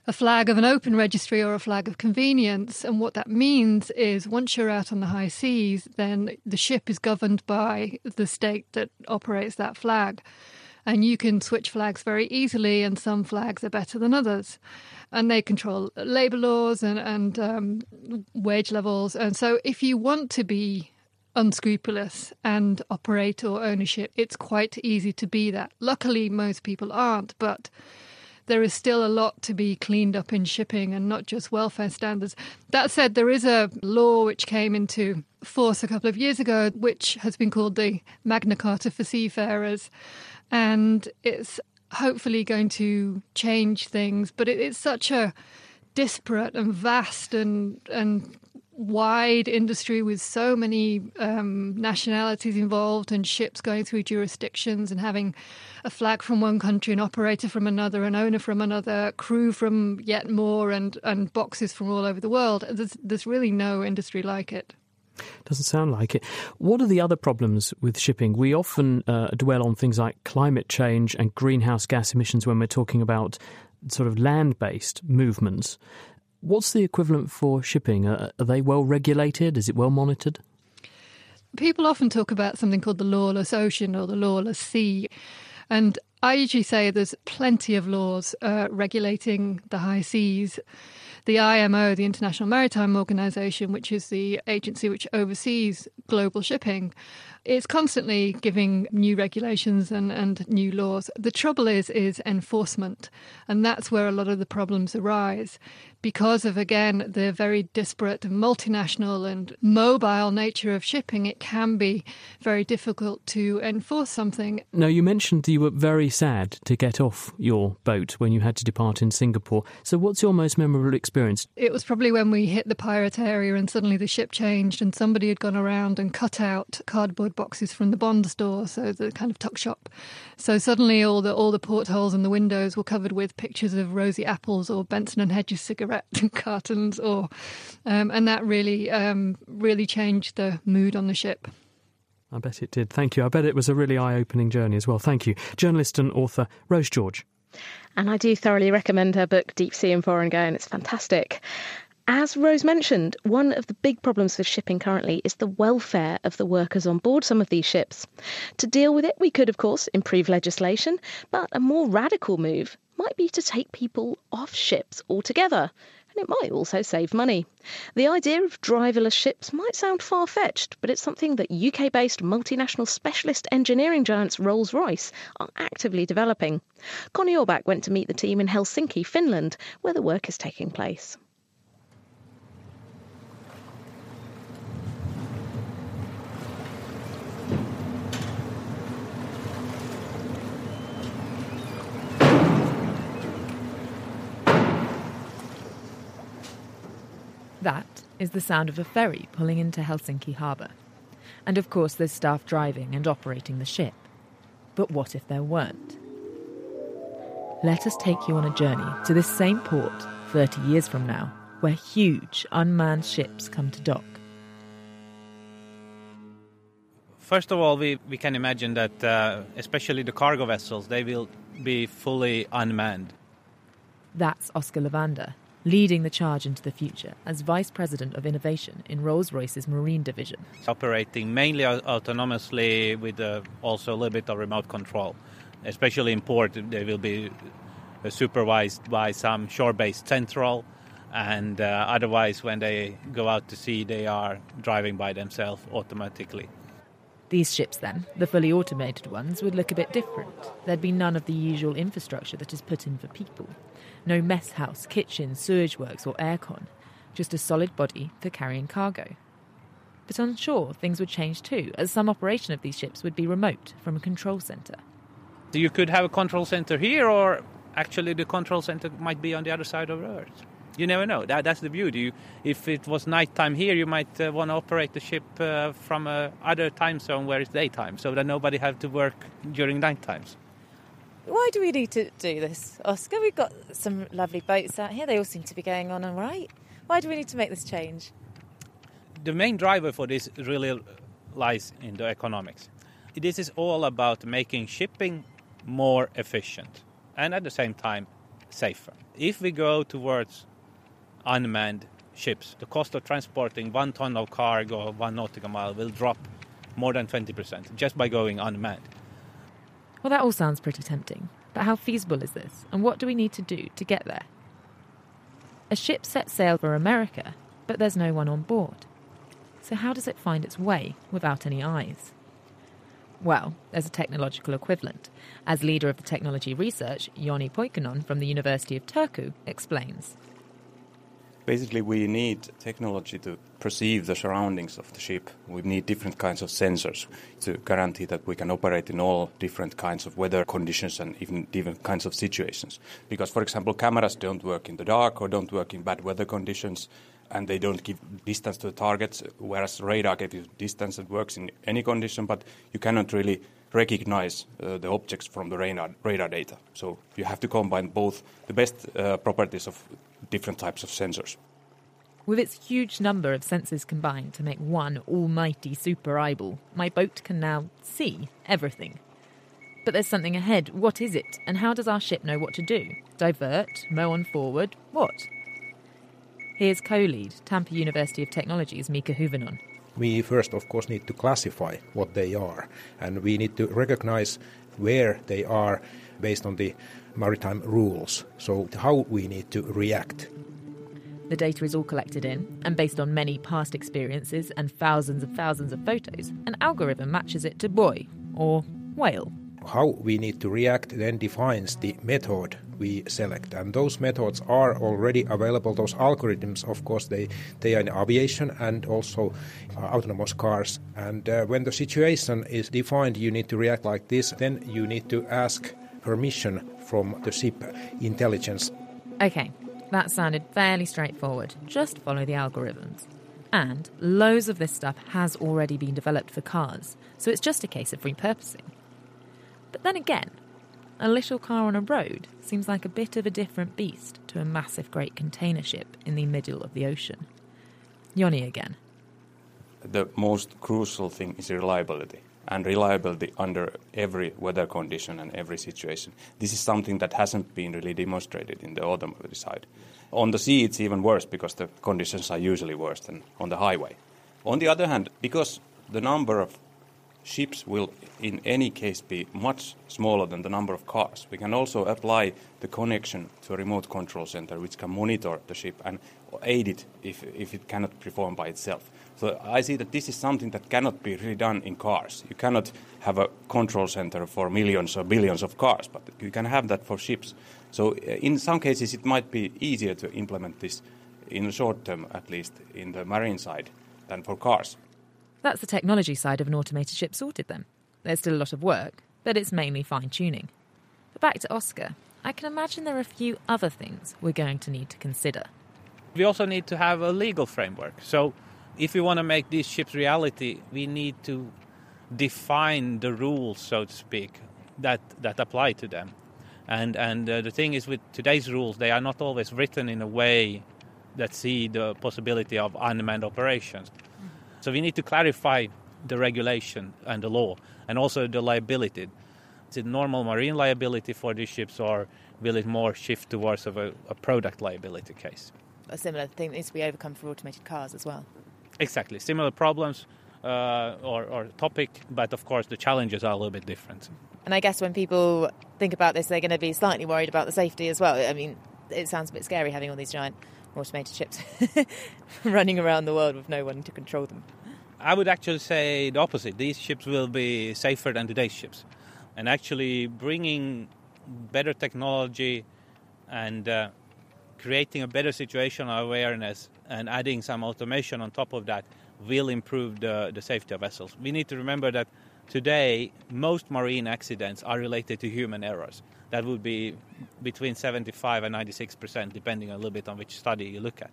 a flag of an open registry or a flag of convenience. And what that means is once you're out on the high seas, then the ship is governed by the state that operates that flag and you can switch flags very easily, and some flags are better than others. And they control labour laws and, and um, wage levels. And so, if you want to be unscrupulous and operate or ownership, it's quite easy to be that. Luckily, most people aren't, but there is still a lot to be cleaned up in shipping and not just welfare standards. That said, there is a law which came into force a couple of years ago, which has been called the Magna Carta for Seafarers. And it's hopefully going to change things, but it, it's such a disparate and vast and and wide industry with so many um, nationalities involved and ships going through jurisdictions and having a flag from one country, an operator from another, an owner from another, crew from yet more, and, and boxes from all over the world. There's, there's really no industry like it. Doesn't sound like it. What are the other problems with shipping? We often uh, dwell on things like climate change and greenhouse gas emissions when we're talking about sort of land based movements. What's the equivalent for shipping? are they well regulated? Is it well monitored? People often talk about something called the lawless ocean or the lawless sea. And I usually say there's plenty of laws uh, regulating the high seas. The IMO, the International Maritime Organization, which is the agency which oversees global shipping, is constantly giving new regulations and, and new laws. The trouble is is enforcement, and that's where a lot of the problems arise because of, again, the very disparate multinational and mobile nature of shipping, it can be very difficult to enforce something. Now, you mentioned you were very sad to get off your boat when you had to depart in Singapore. So, what's your most memorable experience? It was probably when we hit the pirate area and suddenly the ship changed and somebody had gone around and cut out cardboard boxes from the bond store, so the kind of tuck shop. So suddenly all the all the portholes and the windows were covered with pictures of rosy Apples or Benson and Hedges cigarettes cigarette cartons, or um, and that really um, really changed the mood on the ship. I bet it did. Thank you. I bet it was a really eye-opening journey as well. Thank you, journalist and author Rose George. And I do thoroughly recommend her book Deep Sea and Foreign Going. It's fantastic. As Rose mentioned, one of the big problems with shipping currently is the welfare of the workers on board some of these ships. To deal with it, we could, of course, improve legislation, but a more radical move might be to take people off ships altogether, and it might also save money. The idea of driverless ships might sound far fetched, but it's something that UK based multinational specialist engineering giants Rolls Royce are actively developing. Connie Orbach went to meet the team in Helsinki, Finland, where the work is taking place. That is the sound of a ferry pulling into Helsinki harbour. And of course, there's staff driving and operating the ship. But what if there weren't? Let us take you on a journey to this same port 30 years from now, where huge unmanned ships come to dock. First of all, we, we can imagine that, uh, especially the cargo vessels, they will be fully unmanned. That's Oskar Levander, leading the charge into the future as Vice President of Innovation in Rolls Royce's Marine Division. Operating mainly autonomously with uh, also a little bit of remote control. Especially in port, they will be uh, supervised by some shore based central, and uh, otherwise, when they go out to sea, they are driving by themselves automatically. These ships, then, the fully automated ones, would look a bit different. There'd be none of the usual infrastructure that is put in for people. No mess house, kitchen, sewage works, or aircon. Just a solid body for carrying cargo. But on shore, things would change too, as some operation of these ships would be remote from a control centre. You could have a control centre here, or actually the control centre might be on the other side of Earth. You never know. That, that's the beauty. You, if it was nighttime here, you might uh, want to operate the ship uh, from a other time zone where it's daytime, so that nobody have to work during night times. Why do we need to do this, Oskar? We've got some lovely boats out here. They all seem to be going on all right. Why do we need to make this change? The main driver for this really lies in the economics. This is all about making shipping more efficient and at the same time safer. If we go towards unmanned ships, the cost of transporting one ton of cargo, one nautical mile, will drop more than 20% just by going unmanned. Well, that all sounds pretty tempting, but how feasible is this, and what do we need to do to get there? A ship sets sail for America, but there's no one on board. So, how does it find its way without any eyes? Well, there's a technological equivalent. As leader of the technology research, Jonne Poikonen from the University of Turku explains. Basically, we need technology to perceive the surroundings of the ship. We need different kinds of sensors to guarantee that we can operate in all different kinds of weather conditions and even different kinds of situations. Because, for example, cameras don't work in the dark or don't work in bad weather conditions, and they don't give distance to the targets, whereas radar gives you distance and works in any condition, but you cannot really recognize uh, the objects from the radar, radar, data. So you have to combine both the best uh, properties of different types of sensors. With its huge number of sensors combined to make one almighty super eyeball, my boat can now see everything. But there's something ahead. What is it? And how does our ship know what to do? Divert? Mow on forward? What? Here's co lead, Tampere University of Technology's Mika Hyvönen. We first, of course, need to classify what they are, and we need to recognize where they are based on the maritime rules. So, how we need to react. The data is all collected in, and based on many past experiences and thousands and thousands of photos, an algorithm matches it to buoy or whale. How we need to react then defines the method we select, and those methods are already available. Those algorithms, of course, they, they are in aviation and also uh, autonomous cars. And uh, when the situation is defined, you need to react like this, then you need to ask permission from the ship intelligence. Okay, that sounded fairly straightforward. Just follow the algorithms. And loads of this stuff has already been developed for cars, so it's just a case of repurposing. But then again, a little car on a road seems like a bit of a different beast to a massive great container ship in the middle of the ocean. Jonne again. The most crucial thing is reliability and reliability under every weather condition and every situation. This is something that hasn't been really demonstrated in the automobile side. On the sea, it's even worse because the conditions are usually worse than on the highway. On the other hand, because the number of ships will in any case be much smaller than the number of cars. We can also apply the connection to a remote control center which can monitor the ship and aid it if, if it cannot perform by itself. So I see that this is something that cannot be really done in cars. You cannot have a control center for millions or billions of cars, but you can have that for ships. So uh, in some cases it might be easier to implement this in the short term at least in the marine side than for cars. That's the technology side of an automated ship sorted then. There's still a lot of work, but it's mainly fine tuning. But back to Oskar, I can imagine there are a few other things we're going to need to consider. We also need to have a legal framework. So, if we want to make these ships reality, we need to define the rules, so to speak, that, that apply to them. And, and uh, the thing is, with today's rules, they are not always written in a way that see the possibility of unmanned operations. So we need to clarify the regulation and the law and also the liability. Is it normal marine liability for these ships or will it more shift towards of a, a product liability case? A similar thing needs to be overcome for automated cars as well. Exactly. Similar problems uh, or, or topic, but of course the challenges are a little bit different. And I guess when people think about this, they're going to be slightly worried about the safety as well. I mean, it sounds a bit scary having all these giant automated ships running around the world with no one to control them. I would actually say the opposite. These ships will be safer than today's ships. And actually bringing better technology and uh, creating a better situational awareness and adding some automation on top of that will improve the, the safety of vessels. We need to remember that today most marine accidents are related to human errors. That would be between 75 and 96 percent, depending a little bit on which study you look at.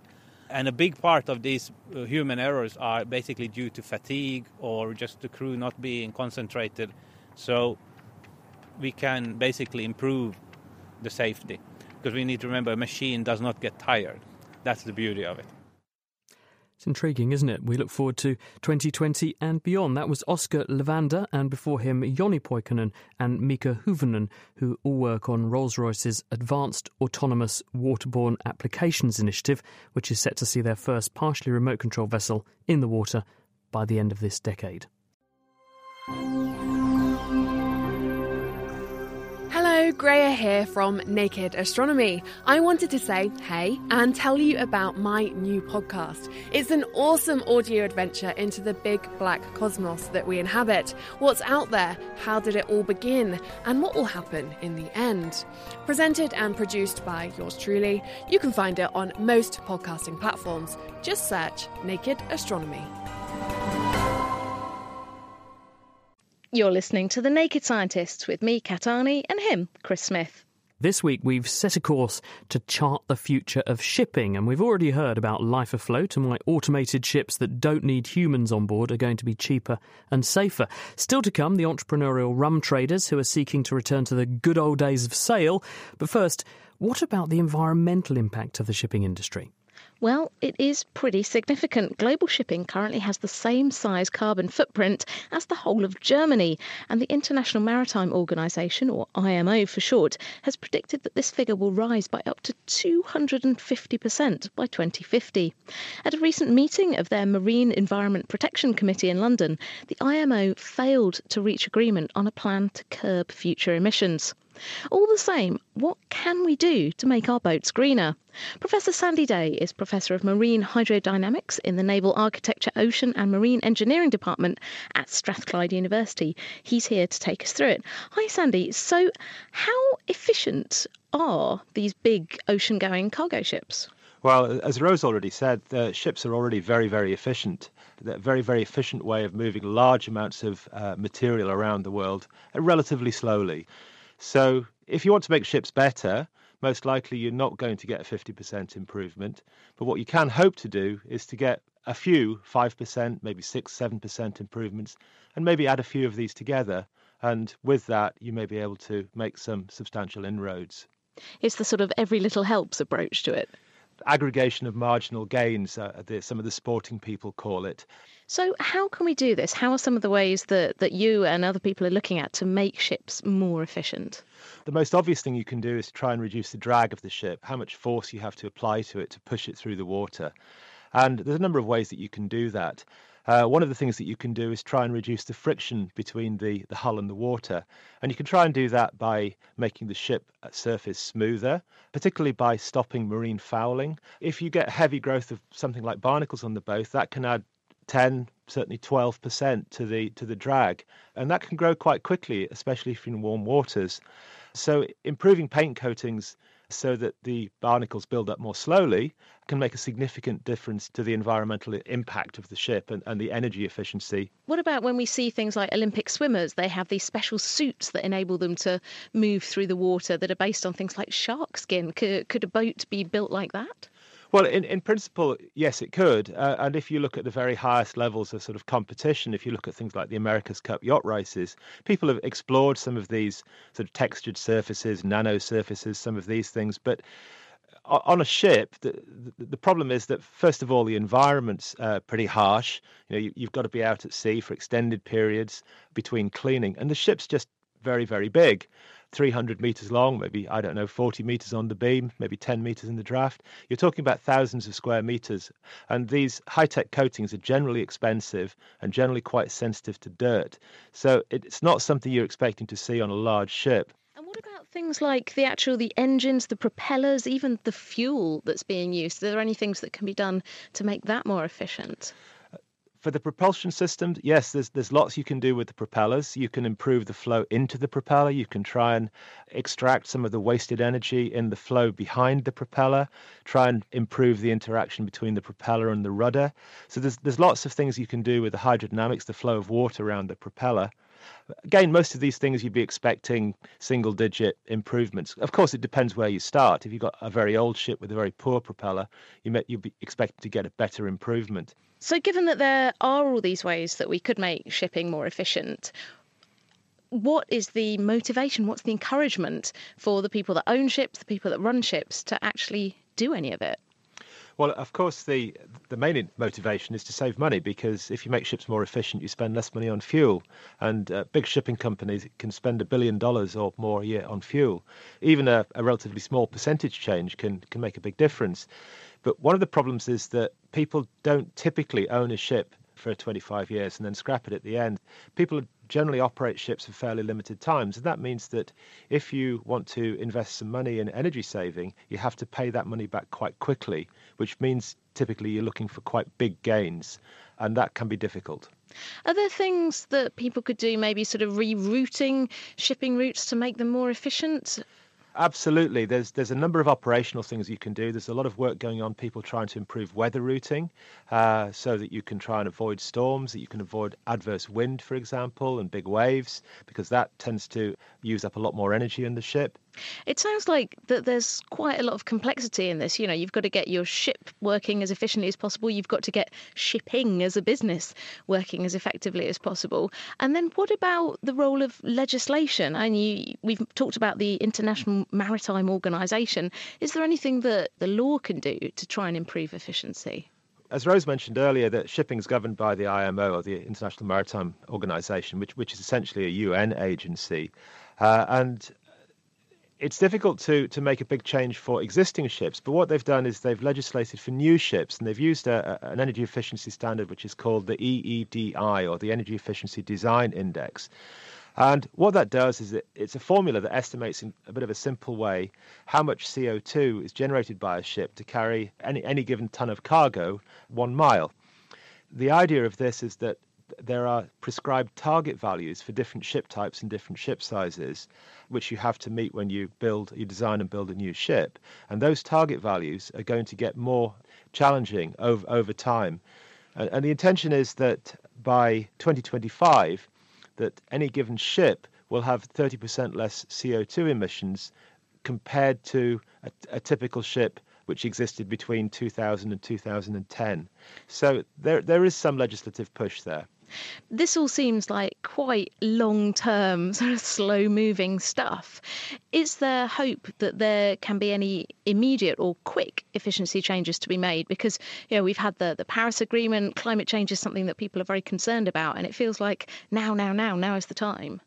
And a big part of these uh, human errors are basically due to fatigue or just the crew not being concentrated. So we can basically improve the safety because we need to remember a machine does not get tired. That's the beauty of it. It's intriguing, isn't it? We look forward to 2020 and beyond. That was Oskar Levander, and before him, Jonne Poikonen and Mika Hyvönen, who all work on Rolls Royce's Advanced Autonomous Waterborne Applications Initiative, which is set to see their first partially remote control vessel in the water by the end of this decade. Hello, here from Naked Astronomy. I wanted to say hey and tell you about my new podcast. It's an awesome audio adventure into the big black cosmos that we inhabit. What's out there? How did it all begin? And what will happen in the end? Presented and produced by yours truly, you can find it on most podcasting platforms. Just search Naked Astronomy. You're listening to The Naked Scientists with me, Kat Arney, and him, Chris Smith. This week, we've set a course to chart the future of shipping, and we've already heard about Life Afloat and why automated ships that don't need humans on board are going to be cheaper and safer. Still to come, the entrepreneurial rum traders who are seeking to return to the good old days of sail. But first, what about the environmental impact of the shipping industry? Well, it is pretty significant. Global shipping currently has the same size carbon footprint as the whole of Germany, and the International Maritime Organization, or IMO for short, has predicted that this figure will rise by up to 250% by 2050. At a recent meeting of their Marine Environment Protection Committee in London, the IMO failed to reach agreement on a plan to curb future emissions. All the same, what can we do to make our boats greener? Professor Sandy Day is Professor of Marine Hydrodynamics in the Naval Architecture, Ocean and Marine Engineering Department at Strathclyde University. He's here to take us through it. Hi, Sandy. So, how efficient are these big ocean going cargo ships? Well, as Rose already said, the ships are already very, very efficient. They're a very, very efficient way of moving large amounts of uh, material around the world uh, relatively slowly. So if you want to make ships better, most likely you're not going to get a 50% improvement. But what you can hope to do is to get a few 5%, maybe 6 7% improvements, and maybe add a few of these together. And with that, you may be able to make some substantial inroads. It's the sort of every little helps approach to it. Aggregation of marginal gains, uh, the, some of the sporting people call it. So, how can we do this? How are some of the ways that, that you and other people are looking at to make ships more efficient? The most obvious thing you can do is try and reduce the drag of the ship, how much force you have to apply to it to push it through the water. And there's a number of ways that you can do that. Uh, one of the things that you can do is try and reduce the friction between the, the hull and the water. And you can try and do that by making the ship surface smoother, particularly by stopping marine fouling. If you get heavy growth of something like barnacles on the boat, that can add 10 certainly 12% to the to the drag and that can grow quite quickly especially if you're in warm waters so improving paint coatings so that the barnacles build up more slowly can make a significant difference to the environmental impact of the ship and, and the energy efficiency. What about when we see things like Olympic swimmers? They have these special suits that enable them to move through the water that are based on things like shark skin. Could, could a boat be built like that? Well, in, in principle, yes, it could. Uh, and if you look at the very highest levels of sort of competition, if you look at things like the America's Cup yacht races, people have explored some of these sort of textured surfaces, nano surfaces, some of these things. But on a ship, the, the, the problem is that first of all, the environment's uh, pretty harsh. You know, you, you've got to be out at sea for extended periods between cleaning, and the ship's just very, very big. 300 meters long, maybe, I don't know, 40 meters on the beam, maybe 10 meters in the draft. You're talking about thousands of square meters. And these high tech coatings are generally expensive and generally quite sensitive to dirt. So it's not something you're expecting to see on a large ship. And what about things like the actual the engines, the propellers, even the fuel that's being used? Are there any things that can be done to make that more efficient? For the propulsion systems, yes, there's there's lots you can do with the propellers. You can improve the flow into the propeller. You can try and extract some of the wasted energy in the flow behind the propeller. Try and improve the interaction between the propeller and the rudder. So there's there's lots of things you can do with the hydrodynamics, the flow of water around the propeller. Again, most of these things you'd be expecting single digit improvements. Of course, it depends where you start. If you've got a very old ship with a very poor propeller, you may, you'd be expecting to get a better improvement. So, given that there are all these ways that we could make shipping more efficient, what is the motivation? What's the encouragement for the people that own ships, the people that run ships, to actually do any of it? Well, of course, the the main motivation is to save money because if you make ships more efficient, you spend less money on fuel, and uh, big shipping companies can spend a billion dollars or more a year on fuel. Even a, a relatively small percentage change can can make a big difference. But one of the problems is that people don't typically own a ship for 25 years and then scrap it at the end. People generally operate ships for fairly limited times, and that means that if you want to invest some money in energy saving, you have to pay that money back quite quickly, which means typically you're looking for quite big gains, and that can be difficult. Are there things that people could do, maybe sort of rerouting shipping routes to make them more efficient? Absolutely. There's there's a number of operational things you can do. There's a lot of work going on, people trying to improve weather routing uh, so that you can try and avoid storms, that you can avoid adverse wind, for example, and big waves, because that tends to use up a lot more energy in the ship. It sounds like that there's quite a lot of complexity in this. You know, you've got to get your ship working as efficiently as possible. You've got to get shipping as a business working as effectively as possible. And then what about the role of legislation? And you, we've talked about the International Maritime Organization. Is there anything that the law can do to try and improve efficiency? as Rose mentioned earlier, that shipping is governed by the IMO, or the International Maritime Organization, which, which is essentially a UN agency. Uh, and it's difficult to, to make a big change for existing ships, but what they've done is they've legislated for new ships and they've used a, a, an energy efficiency standard which is called the EEDI or the Energy Efficiency Design Index. And what that does is it, it's a formula that estimates in a bit of a simple way how much CO2 is generated by a ship to carry any, any given ton of cargo one mile. The idea of this is that there are prescribed target values for different ship types and different ship sizes, which you have to meet when you build, you design and build a new ship. And those target values are going to get more challenging over, over time. And, and the intention is that by 2025, that any given ship will have 30% less CO2 emissions compared to a, a typical ship which existed between 2000 and 2010. So there, there is some legislative push there. This all seems like quite long term, sort of slow moving stuff. Is there hope that there can be any immediate or quick efficiency changes to be made? Because, you know, we've had the, the Paris Agreement, climate change is something that people are very concerned about, and it feels like now, now, now, now is the time.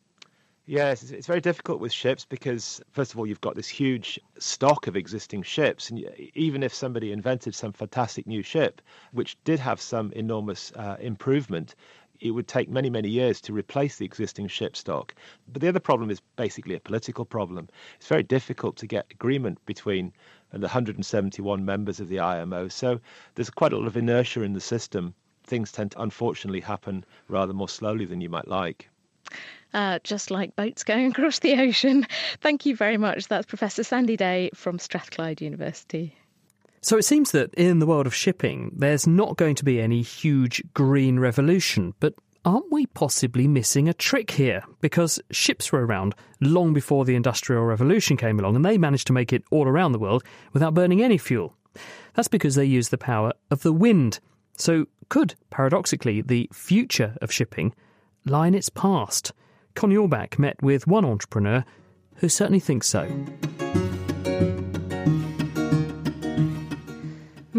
Yes, it's very difficult with ships because, first of all, you've got this huge stock of existing ships. And even if somebody invented some fantastic new ship, which did have some enormous uh, improvement, it would take many, many years to replace the existing ship stock. But the other problem is basically a political problem. It's very difficult to get agreement between the 171 members of the IMO. So there's quite a lot of inertia in the system. Things tend to unfortunately happen rather more slowly than you might like. Uh, just like boats going across the ocean. Thank you very much. That's Professor Sandy Day from Strathclyde University. So it seems that in the world of shipping, there's not going to be any huge green revolution, but aren't we possibly missing a trick here? Because ships were around long before the Industrial Revolution came along, and they managed to make it all around the world without burning any fuel. That's because they use the power of the wind. So, could, paradoxically, the future of shipping lie in its past? Con Orbach met with one entrepreneur who certainly thinks so.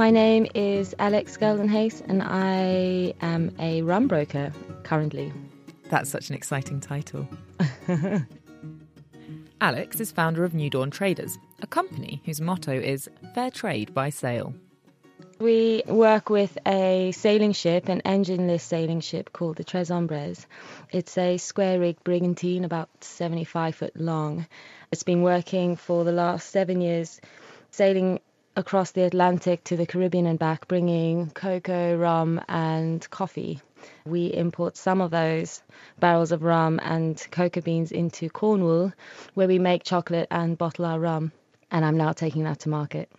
My name is Alex Geldenhuys, and I am a rum broker currently. That's such an exciting title. Alex is founder of New Dawn Traders, a company whose motto is Fair Trade by Sail. We work with a sailing ship, an engineless sailing ship called the Tres Hombres. It's a square rigged brigantine about 75 foot long. It's been working for the last seven years, sailing across the Atlantic to the Caribbean and back, bringing cocoa, rum, and coffee. We import some of those barrels of rum and cocoa beans into Cornwall, where we make chocolate and bottle our rum. And I'm now taking that to market.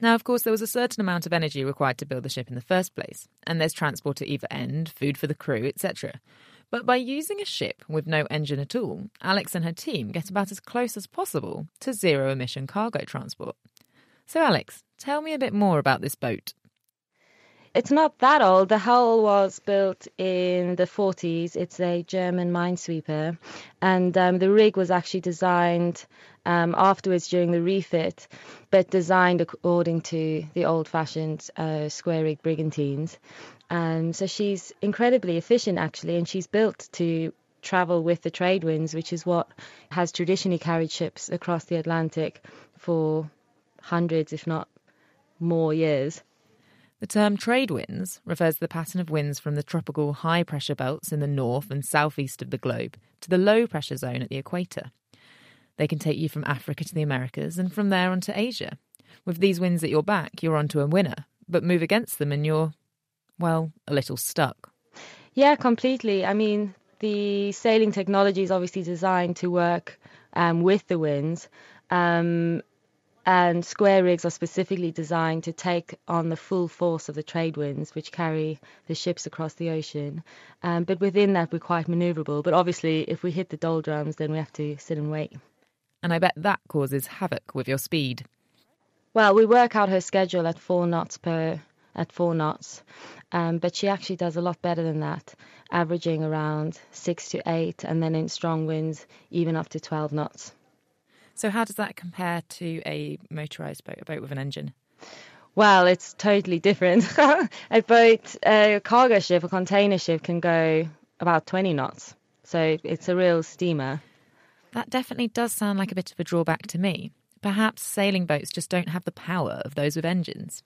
Now, of course, there was a certain amount of energy required to build the ship in the first place, and there's transport at either end, food for the crew, etc. But by using a ship with no engine at all, Alex and her team get about as close as possible to zero emission cargo transport. So, Alex, tell me a bit more about this boat. It's not that old. The hull was built in the 40s. It's a German minesweeper. And um, the rig was actually designed um, afterwards during the refit, but designed according to the old fashioned uh, square rig brigantines. Um, so she's incredibly efficient, actually, and she's built to travel with the trade winds, which is what has traditionally carried ships across the Atlantic for hundreds, if not more years. The term trade winds refers to the pattern of winds from the tropical high pressure belts in the north and southeast of the globe to the low pressure zone at the equator. They can take you from Africa to the Americas and from there on to Asia. With these winds at your back, you're onto a winner, but move against them and you're, well, a little stuck. Yeah, completely. I mean, the sailing technology is obviously designed to work um, with the winds. Um, and square rigs are specifically designed to take on the full force of the trade winds, which carry the ships across the ocean. Um, but within that, we're quite maneuverable. But obviously, if we hit the doldrums, then we have to sit and wait. And I bet that causes havoc with your speed. Well, we work out her schedule at four knots per at four knots, um, but she actually does a lot better than that, averaging around six to eight, and then in strong winds, even up to 12 knots. So, how does that compare to a motorised boat, a boat with an engine? Well, it's totally different. a boat, a cargo ship, a container ship can go about 20 knots. So, it's a real steamer. That definitely does sound like a bit of a drawback to me. Perhaps sailing boats just don't have the power of those with engines.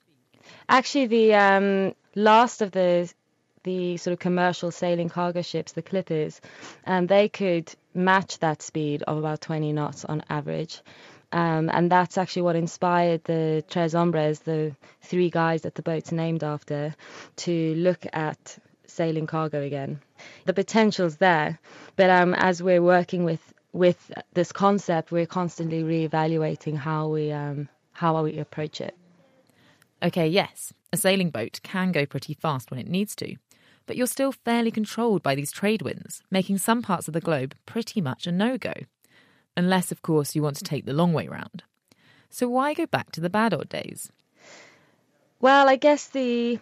Actually, the um, last of the the sort of commercial sailing cargo ships, the clippers, and they could match that speed of about 20 knots on average. Um, and that's actually what inspired the Tres Hombres, the three guys that the boat's named after, to look at sailing cargo again. The potential's there, but um, as we're working with with this concept, we're constantly reevaluating how we um, how we approach it. Okay, yes, a sailing boat can go pretty fast when it needs to, but you're still fairly controlled by these trade winds, making some parts of the globe pretty much a no go. Unless, of course, you want to take the long way round. So why go back to the bad old days? Well, I guess the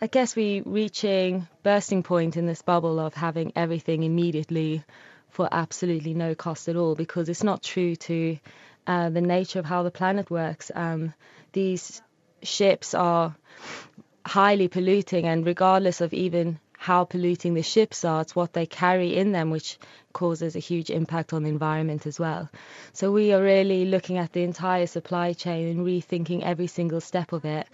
I guess we reaching bursting point in this bubble of having everything immediately for absolutely no cost at all because it's not true to uh, the nature of how the planet works. Um, these ships are highly polluting, and regardless of even how polluting the ships are, it's what they carry in them which causes a huge impact on the environment as well. So we are really looking at the entire supply chain and rethinking every single step of it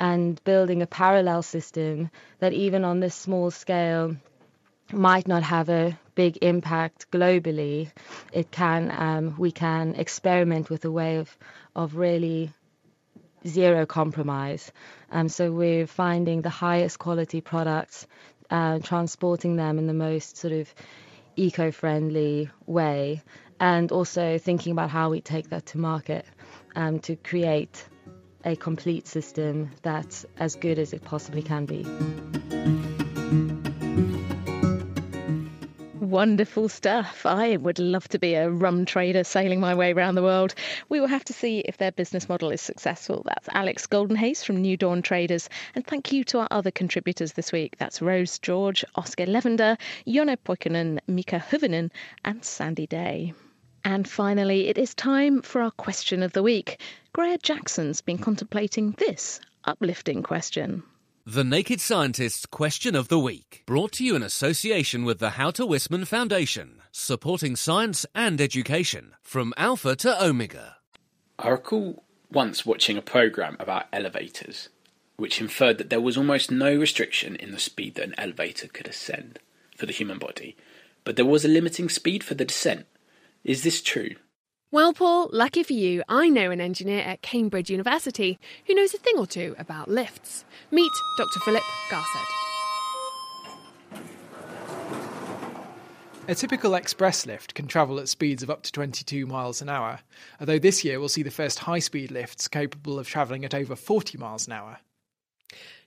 and building a parallel system that even on this small scale might not have a big impact globally. It can um, we can experiment with a way of of really zero compromise. Um, so we're finding the highest quality products, uh, transporting them in the most sort of eco-friendly way, and also thinking about how we take that to market um, to create a complete system that's as good as it possibly can be. Wonderful stuff. I would love to be a rum trader sailing my way around the world. We will have to see if their business model is successful. That's Alex Geldenhuys from New Dawn Traders. And thank you to our other contributors this week. That's Rose George, Oskar Levander, Jonne Poikonen, Mika Hyvönen, and Sandy Day. And finally, it is time for our question of the week. Greer Jackson's been contemplating this uplifting question. The Naked Scientist's Question of the Week, brought to you in association with the Houter Wisman Foundation, supporting science and education from Alpha to Omega. I recall once watching a program about elevators, which inferred that there was almost no restriction in the speed that an elevator could ascend for the human body, but there was a limiting speed for the descent. Is this true? Well, Paul, lucky for you, I know an engineer at Cambridge University who knows a thing or two about lifts. Meet Dr. Philip Garsed. A typical express lift can travel at speeds of up to 22 miles an hour, although this year we'll see the first high speed lifts capable of travelling at over 40 miles an hour.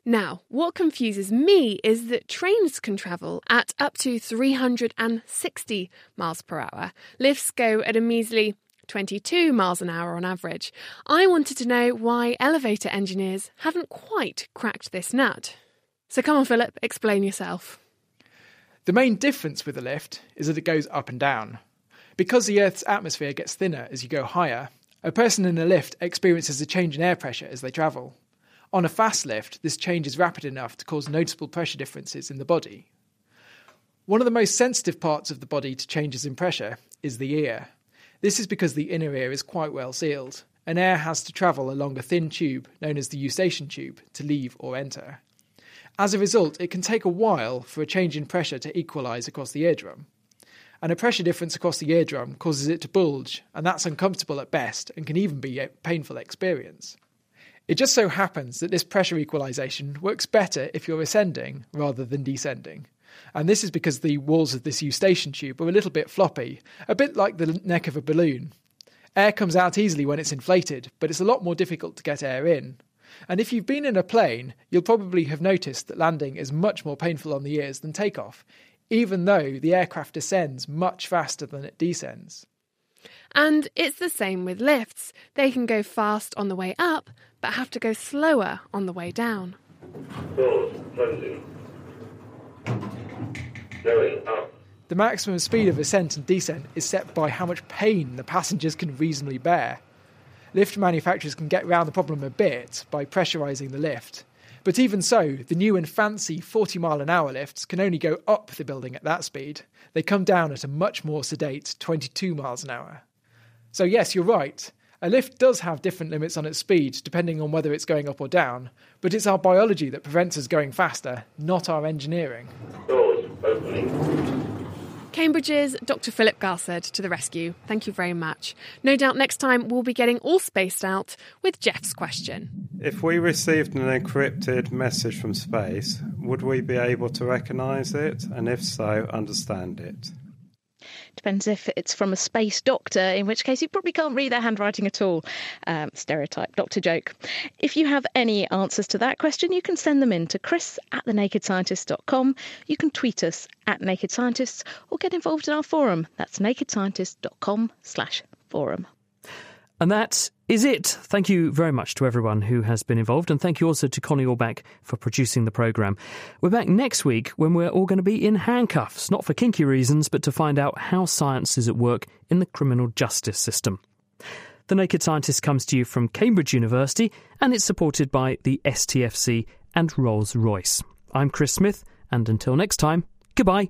Now, what confuses me is that trains can travel at up to 360 miles per hour. Lifts go at a measly 22 miles an hour on average. I wanted to know why elevator engineers haven't quite cracked this nut. So come on, Philip, explain yourself. The main difference with a lift is that it goes up and down. Because the Earth's atmosphere gets thinner as you go higher, a person in a lift experiences a change in air pressure as they travel. On a fast lift, this change is rapid enough to cause noticeable pressure differences in the body. One of the most sensitive parts of the body to changes in pressure is the ear. This is because the inner ear is quite well sealed, and air has to travel along a thin tube known as the eustachian tube to leave or enter. As a result, it can take a while for a change in pressure to equalise across the eardrum. And a pressure difference across the eardrum causes it to bulge, and that's uncomfortable at best and can even be a painful experience. It just so happens that this pressure equalisation works better if you're ascending rather than descending. And this is because the walls of this eustachian tube are a little bit floppy, a bit like the neck of a balloon. Air comes out easily when it's inflated, but it's a lot more difficult to get air in. And if you've been in a plane, you'll probably have noticed that landing is much more painful on the ears than takeoff, even though the aircraft descends much faster than it descends. And it's the same with lifts. They can go fast on the way up, but have to go slower on the way down. The maximum speed of ascent and descent is set by how much pain the passengers can reasonably bear. Lift manufacturers can get around the problem a bit by pressurising the lift. But even so, the new and fancy 40 mile an hour lifts can only go up the building at that speed. They come down at a much more sedate 22 miles an hour. So, yes, you're right. A lift does have different limits on its speed depending on whether it's going up or down, but it's our biology that prevents us going faster, not our engineering. Doors opening. Cambridge's Dr. Philip Garsed to the rescue. Thank you very much. No doubt next time we'll be getting all spaced out with Jeff's question. If we received an encrypted message from space, would we be able to recognise it? And if so, understand it? Depends if it's from a space doctor, in which case you probably can't read their handwriting at all. Um, stereotype, doctor joke. If you have any answers to that question, you can send them in to chris at thenakedscientist.com. You can tweet us at Naked Scientists or get involved in our forum. That's nakedscientist.com slash forum. And that is it. Thank you very much to everyone who has been involved, and thank you also to Connie Orbach for producing the programme. We're back next week when we're all going to be in handcuffs, not for kinky reasons, but to find out how science is at work in the criminal justice system. The Naked Scientist comes to you from Cambridge University, and it's supported by the STFC and Rolls Royce. I'm Chris Smith, and until next time, goodbye.